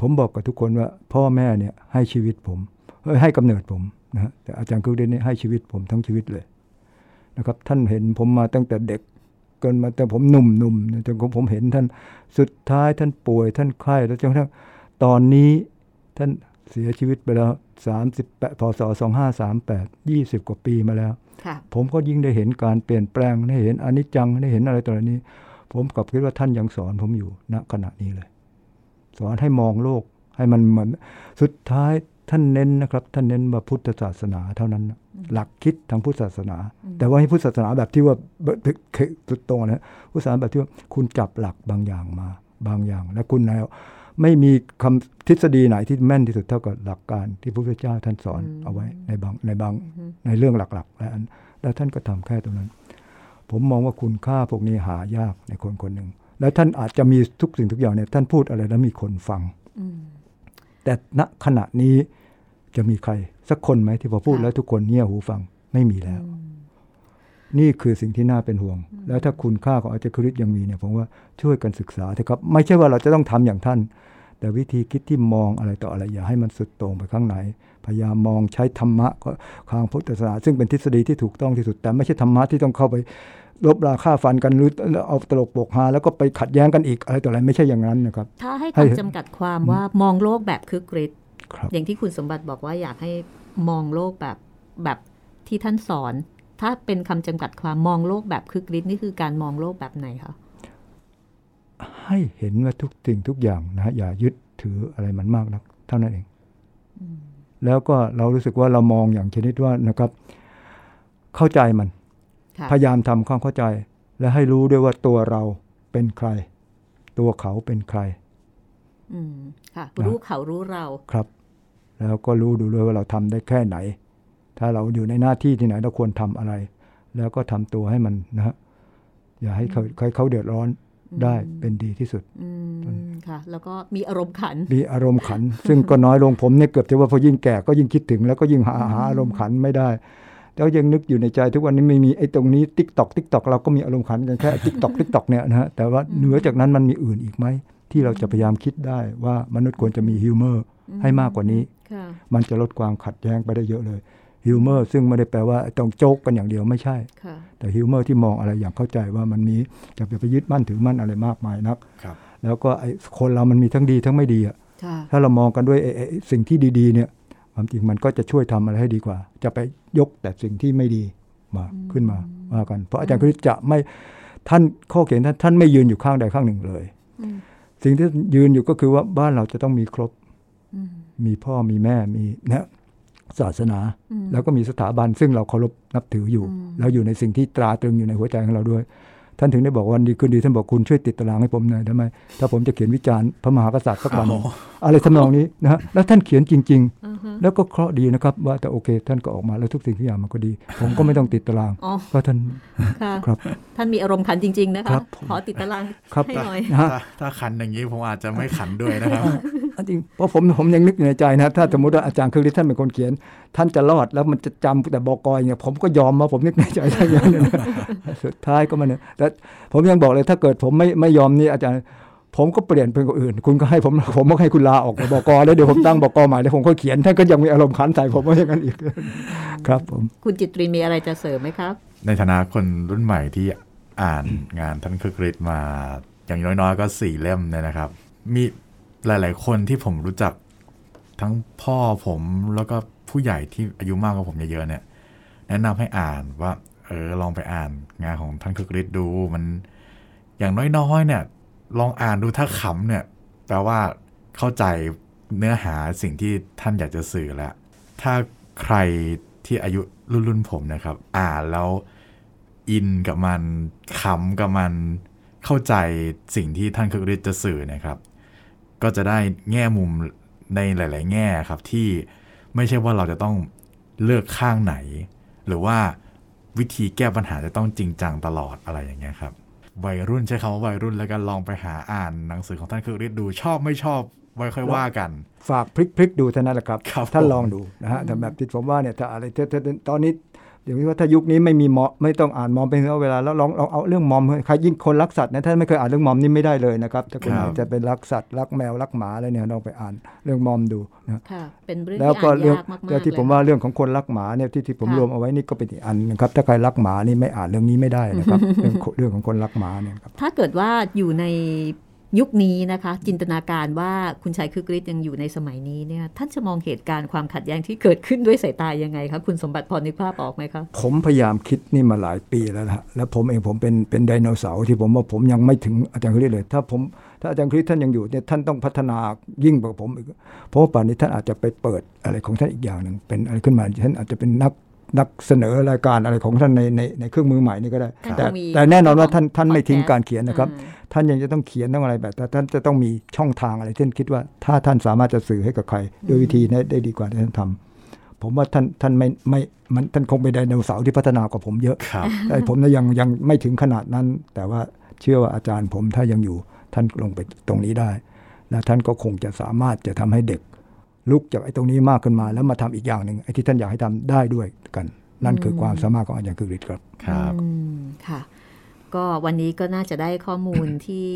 ผมบอกกับทุกคนว่า พ่อแม่เนี่ยให้ชีวิตผมเอ้ยให้กำเนิดผมนะฮะแต่อาจารย์คือเดนนี่ให้ชีวิตผมทั้งชีวิตเลยนะครับ ท่านเห็นผมมาตั้งแต่เด็กจนมาแต่ผมหนุ่มๆนุ่มจนผมเห็นท่านสุดท้ายท่านป่วยท่านไข้แล้วจนกระทั่งตอนนี้ ท่านเสียชีวิตไปแล้วสามสิบแปดพศสองห้าสามแปดยี่สิบกว่าปีมาแล้วค่ะผมก็ยิ่งได้เห็นการเปลี่ยนแปลงได้เห็นอนิจจังได้เห็นอะไรต่ออะไรนี้ ผมกลับคิดว่าท่านยังสอนผมอยู่ณขณะนี้เลย สอนให้มองโลกให้มันเหมือนสุดท้ายท่านเน้นนะครับ ท่านเน้นว่าพุทธศาสนาเท่านั้นนะหลักคิดทางพุทธศาสนา แต่ว่าให้พุทธศาสนาแบบที่ว่าสุดตรงนะพุทธศาสนาแบบที่ว่าคุณจับหลักบางอย่างมาบางอย่าง และคุณแล้ว ไม่มีคำทฤษฎีไหนที่แม่นที่สุดเท่ากับหลักการที่พระพุทธเจ้าท่านสอนเอาไว้ในบางในบางในเรื่องหลักๆและอันแล้วท่านก็ทำแค่ตรงนั้น ผมมองว่าคุณค่าพวกนี้หายากในคนคนหนึ่งแล้วท่านอาจจะมีทุกสิ่งทุกอย่างเนี่ยท่านพูดอะไรแล้วมีคนฟังแต่ณขณะนี้จะมีใคร สักคนไหมที่พอพูดแล้วทุกคนเงี่ยหูฟังไม่มีแล้ว นี่คือสิ่งที่น่าเป็นห่วง แล้วถ้าคุณค่าของอาจารย์คริสยังมีเนี่ยผมว่าช่วยกันศึกษาเถอะครับ ไม่ใช่ว่าเราจะต้องทำอย่างท่าน แต่วิธีคิดที่มองอะไรต่ออะไรอย่าให้มันสุดโต่งไปข้างไหน พยายามมองใช้ธรรมะก็ทางพุทธศาสนาซึ่งเป็นทฤษฎีที่ถูกต้องที่สุด แต่ไม่ใช่ธรรมะที่ต้องเข้าไปลบราค่าฟันกันหรือเอาตลกปกฮาแล้วก็ไปขัดแย้งกันอีกอะไรต่ออะไรไม่ใช่อย่างนั้นนะครับ ถ้าให้ให้คำจำกัดความว่ามองโลกแบบคือกริชครับอย่างที่คุณสมบัติบอกว่าอยากให้มองโลกแบบแบบที่ท่านสอน ถ้าเป็นคำจำกัดความมองโลกแบบคือกริชนี่คือการมองโลกแบบไหนคะ ให้เห็นว่าทุกสิ่งทุกอย่างนะฮะอย่ายึดถืออะไรมันมากนัก เท่านั้นเอง แล้วก็เรารู้สึกว่าเรามองอย่างชนิดว่านะครับ เข้าใจมันค่ะพยายามทำความเข้าใจ และให้รู้ด้วยว่าตัวเราเป็นใคร ตัวเขาเป็นใครอืมค่ะนะรู้เขารู้เราครับ แล้วก็รู้ดูด้วยว่าเราทำได้แค่ไหน ถ้าเราอยู่ในหน้าที่ที่ไหนเราควรทำอะไร แล้วก็ทำตัวให้มันนะฮะอย่าให้เขาให้เขาเดือดร้อน ได้เป็นดีที่สุดอืมค่ะแล้วก็มีอารมณ์ขัน มีอารมณ์ขัน ซึ่งก็น้อยลงผมเนี่ยเกือบจะว่าพอยิ่งแก่ก็ยิ่งคิดถึง แล้วก็ยิ่งหาหาอารมณ์ขันไม่ได้ แล้วยังนึกอยู่ในใจทุกวันนี้ไม่มีไอ้ตรงนี้ TikTok TikTok เราก็มีอารมณ์ขันกันแค่ TikTok TikTok เนี่ยนะฮะแต่ว่าเหนือจากนั้นมันมีอื่นอีกไหมที่เราจะพยายามคิดได้ว่ามนุษย์ควรจะมี humor ให้มากกว่านี้ค่ะมันจะลดความขัดแย้งไปได้เยอะเลย humor ซึ่งไม่ได้แปลว่าต้องโจกกันอย่างเดียวไม่ใช่ค่ะแต่ humor ที่มองอะไรอย่างเข้าใจว่ามันมีจะไปยึดมั่นถือมั่นอะไรมากมายนักครับแล้วก็ไอ้คนเรามันมีทั้งดีทั้งไม่ดีอะค่ะถ้าเรามองกันด้วยไอ้ไอ้สิ่งที่ดีๆเนี่ยความจริงมันก็จะช่วยทำอะไรให้ดีกว่า จะไปยกแต่สิ่งที่ไม่ดีมาขึ้นมาว่ากัน เพราะอาจารย์คึกฤทธิ์จะไม่ท่านข้อเขียนท่านท่านไม่ยืนอยู่ข้างใดข้างหนึ่งเลยอืมสิ่งที่ยืนอยู่ก็คือว่าบ้านเราจะต้องมีครบอืมมีพ่อมีแม่มีนะ ศาสนาอืมแล้วก็มีสถาบันซึ่งเราเคารพนับถืออยู่อืมแล้วอยู่ในสิ่งที่ตราตรึงอยู่ในหัวใจของเราด้วย ท่านถึงได้บอกวันดีคืนดีท่านบอกคุณช่วยติดตารางให้ผมหน่อยได้ไหมถ้าผมจะเขียนวิจารณ์พระมหากษัตริย์สักวันหนึ่งอะไรทำนองนี้นะฮะแล้วท่านเขียนจริงอือฮึๆแล้วก็เคราะห์ดีนะครับ ว่าแต่โอเค ท่านก็ออกมาแล้วทุกสิ่งทุกอย่างมันก็ดี ผมก็ไม่ต้องติดตารางอ๋อก็ท่านค่ะครับ ท่านมีอารมณ์ขันจริง ๆ นะครัคะบผมขอติดตารางครับให้หน่อยนะฮะถ้าถ้าขันอย่างนี้ผมอาจจะไม่ขันด้วยนะครับอันจริงเพราะผมผมยังนึกอยู่ในใจนะถ้าสมมติว่าอาจารย์คือฤทธิ์ท่านเป็นคนเขียน ท่านจะรอดแล้วมันจะจำแต่บอกอยเนี่ยผมก็ยอมมาผมนึกในใจได้อย่างนั้นนะสุดท้ายก็มันเนี่ยแต่ผมยังบอกเลยถ้าเกิดผมไม่ไม่ยอมนี่อาจารย์ ผมก็เปลี่ยนเป็นคนอื่น คุณก็ให้ผมผมก็ให้คุณลาออกจากบกแล้วเดี๋ยวผมตั้งบกใหม่แล้วผมก็เขียนท่านก็ยังมีอารมณ์ขันใส่ผมว่าอย่างนั้นอีกครับผมคุณจิตรีมีอะไรจะเสริมไหมครับ ในฐานะคนรุ่นใหม่ที่อ่านงานท่านคึกฤทธิ์มา อย่างน้อยๆก็สี่เล่มเนี่ยนะครับ มีหลาย ๆ คนที่ผมรู้จักทั้งพ่อผมแล้วก็ผู้ใหญ่ที่อายุมากกว่าผมเยอะๆเนี่ย แนะนำให้อ่านว่า เออลองไปอ่านงานของท่านคึกฤทธิ์ดูมันอย่างน้อยๆเนี่ย ลองอ่านดูถ้าขำเนี่ยแปลว่าเข้าใจเนื้อหาสิ่งที่ท่านอยากจะสื่อแล้ว ถ้าใครที่อายุรุ่นรุ่นผมนะครับ อ่านแล้วอินกับมันขำกับมันเข้าใจสิ่งที่ท่านคึกฤทธิ์จะสื่อนะครับ ก็จะได้แง่มุมในหลาย ๆ แง่ครับที่ไม่ใช่ว่าเราจะต้องเลือกข้างไหน หรือว่าวิธีแก้ปัญหาจะต้องจริงจังตลอดอะไรอย่างเงี้ยครับ วัยรุ่นใช้คำว่าวัยรุ่นแล้วกันลองไปหาอ่านหนังสือของท่านคือฤทธิ์ดูชอบไม่ชอบไว้ค่อยว่ากัน ฝากพลิกพลิกดูเท่านั้นแหละครับครับท่านผมลองดูนะฮะแต่แบบที่ผมว่าเนี่ยถ้าอะไรถ้าถ้าตอนนี้เดี๋ยวนี้ว่าถ้ายุคนี้ไม่มีมอมไม่ต้องอ่านมอมเป็นเวลาแล้วลองลองเอาเรื่องมอมใครยิ่งคนรักสัตว์นะถ้าไม่เคยอ่านเรื่องมอมนี่ไม่ได้เลยนะครับถ้าคนครับจะเป็นรักสัตว์รักแมวรักหมาอะไรเนี่ยลองไปอ่านเรื่องมอมดูนะค่ะเป็นเรื่องแล้วที่ก็อ่านเรื่องยากมากๆแล้วที่เลยผมว่าเรื่องของคนรักหมาเนี่ยที่ที่ผมค่ะรวมเอาไว้นี่ก็เป็นอีกอันหนึงครับถ้าใครรักหมานี่ไม่อ่านเรื่องนี้ไม่ได้นะครับเรื่องเรื่องของคนรักหมาเนี่ยครับถ้าเกิดว่าอยู่ใน ยุคนี้นะคะ จินตนาการว่าคุณชายคือกริชยังอยู่ในสมัยนี้เนี่ยท่านจะมองเหตุการณ์ความขัดแย้งที่เกิดขึ้นด้วยสายตายังไงคะคุณสมบัติพอนึกภาพออกไหมคะผมพยายามคิดนี่มาหลายปีแล้วนะฮะแล้วผมเองผมเป็นเป็นไดโนเสาร์ที่ผมว่าผมยังไม่ถึงอาจารย์คริสเลย ถ้าผมถ้าอาจารย์คริสท่านยังอยู่เนี่ยท่านต้องพัฒนายิ่งกว่าผมอีกเพราะว่าป่านนี้ท่านอาจจะไปเปิดอะไรของท่านอีกอย่างหนึ่งเป็นอะไรขึ้นมาท่านอาจจะเป็นนัก นักเสนอรายการอะไรของท่านในในในเครื่องมือใหม่นี่ก็ได้ท่านแต่ต้องมีแต่แน่นอนว่าท่านของท่านไม่ทิ้ง podcast การเขียนนะครับอ่าท่านยังจะต้องเขียนต้องอะไรแบบแต่ท่านจะต้องมีช่องทางอะไรที่ท่านคิดว่า ถ้าท่านสามารถจะสื่อให้กับใครด้วยวิธีนี้ได้ดีกว่าที่ท่านทำผมว่าท่านท่านไม่ไม่มันท่านคงเป็นไดโนเสาร์ที่พัฒนากว่าผมเยอะครับแต่ผมนะยังยังไม่ถึงขนาดนั้น แต่ว่าเชื่อว่าอาจารย์ผมถ้ายังอยู่ท่านลงไปตรงนี้ได้ และท่านก็คงจะสามารถจะทำให้เด็ก ลุกจากไอ้ตรงนี้มากขึ้นมา แล้วมาทำอีกอย่างหนึ่งไอ้ที่ท่านอยากให้ทำได้ด้วยกัน นั่นคือความสามารถของอาจารย์คือฤทธิ์ครับครับอืมค่ะ ก็วันนี้ก็น่าจะได้ข้อมูลที่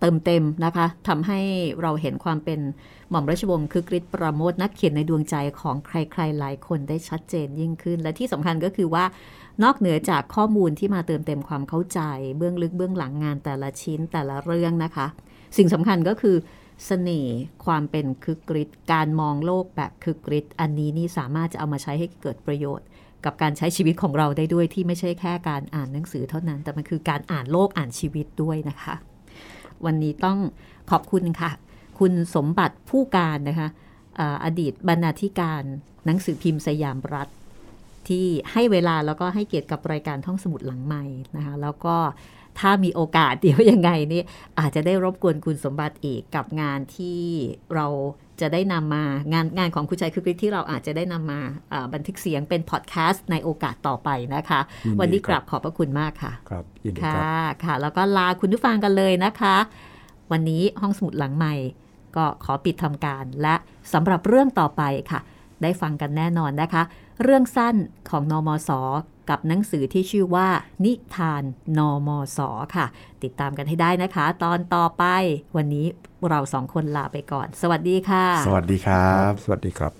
เติมเต็มนะคะทำให้เราเห็นความเป็นหม่อมราชวงศ์คือกริชประโมทนักเขียนในดวงใจของใคร ๆ หลายคนได้ชัดเจนยิ่งขึ้น และที่สำคัญก็คือว่านอกเหนือจากข้อมูลที่มาเติมเต็มความเข้าใจ เบื้องลึกเบื้องหลังงานแต่ละชิ้นแต่ละเรื่องนะคะ สิ่งสำคัญก็คือ เสน่ห์ความเป็นคึกฤทธิ์การมองโลกแบบคึกฤทธิ์อันนี้นี่สามารถจะเอามาใช้ให้เกิดประโยชน์ กับการใช้ชีวิตของเราได้ด้วยที่ไม่ใช่แค่การอ่านหนังสือเท่านั้น แต่มันคือการอ่านโลกอ่านชีวิตด้วยนะคะ วันนี้ต้องขอบคุณค่ะ คุณสมบัติผู้การนะคะออดีตบรรณาธิการหนังสือพิมพ์สยามรัฐที่ให้เวลาแล้วก็ให้เกียรติกับรายการท่องสมุดหลังใหม่นะคะแล้วก็ ถ้ามีโอกาสเดี๋ยวยังไงนี่อาจจะได้รบกวนคุณสมบัติอีกกับงานที่เราจะได้นำมางานงานของคุณชัยคือที่เราอาจจะได้นำมาอ่าบันทึกเสียงเป็นพอดแคสต์ในโอกาสต่อไปนะคะยินดีวันนี้คกรับราบขอบพระคุณมากค่ะ ครับยินดีคค่ะรับค่ะ แล้วก็ลาคุณผู้ฟังกันเลยนะคะ วันนี้ห้องสมุดหลังใหม่ก็ขอปิดทำการและสำหรับเรื่องต่อไปค่ะ ได้ฟังกันแน่นอนนะคะ เรื่องสั้นของนอมศ กับหนังสือที่ชื่อว่า นิทานนอมศค่ะ ติดตามกันให้ได้นะคะ ตอนต่อไปวันนี้เราสองคนลาไปก่อน สวัสดีค่ะ สวัสดีครับ สวัสดีครับ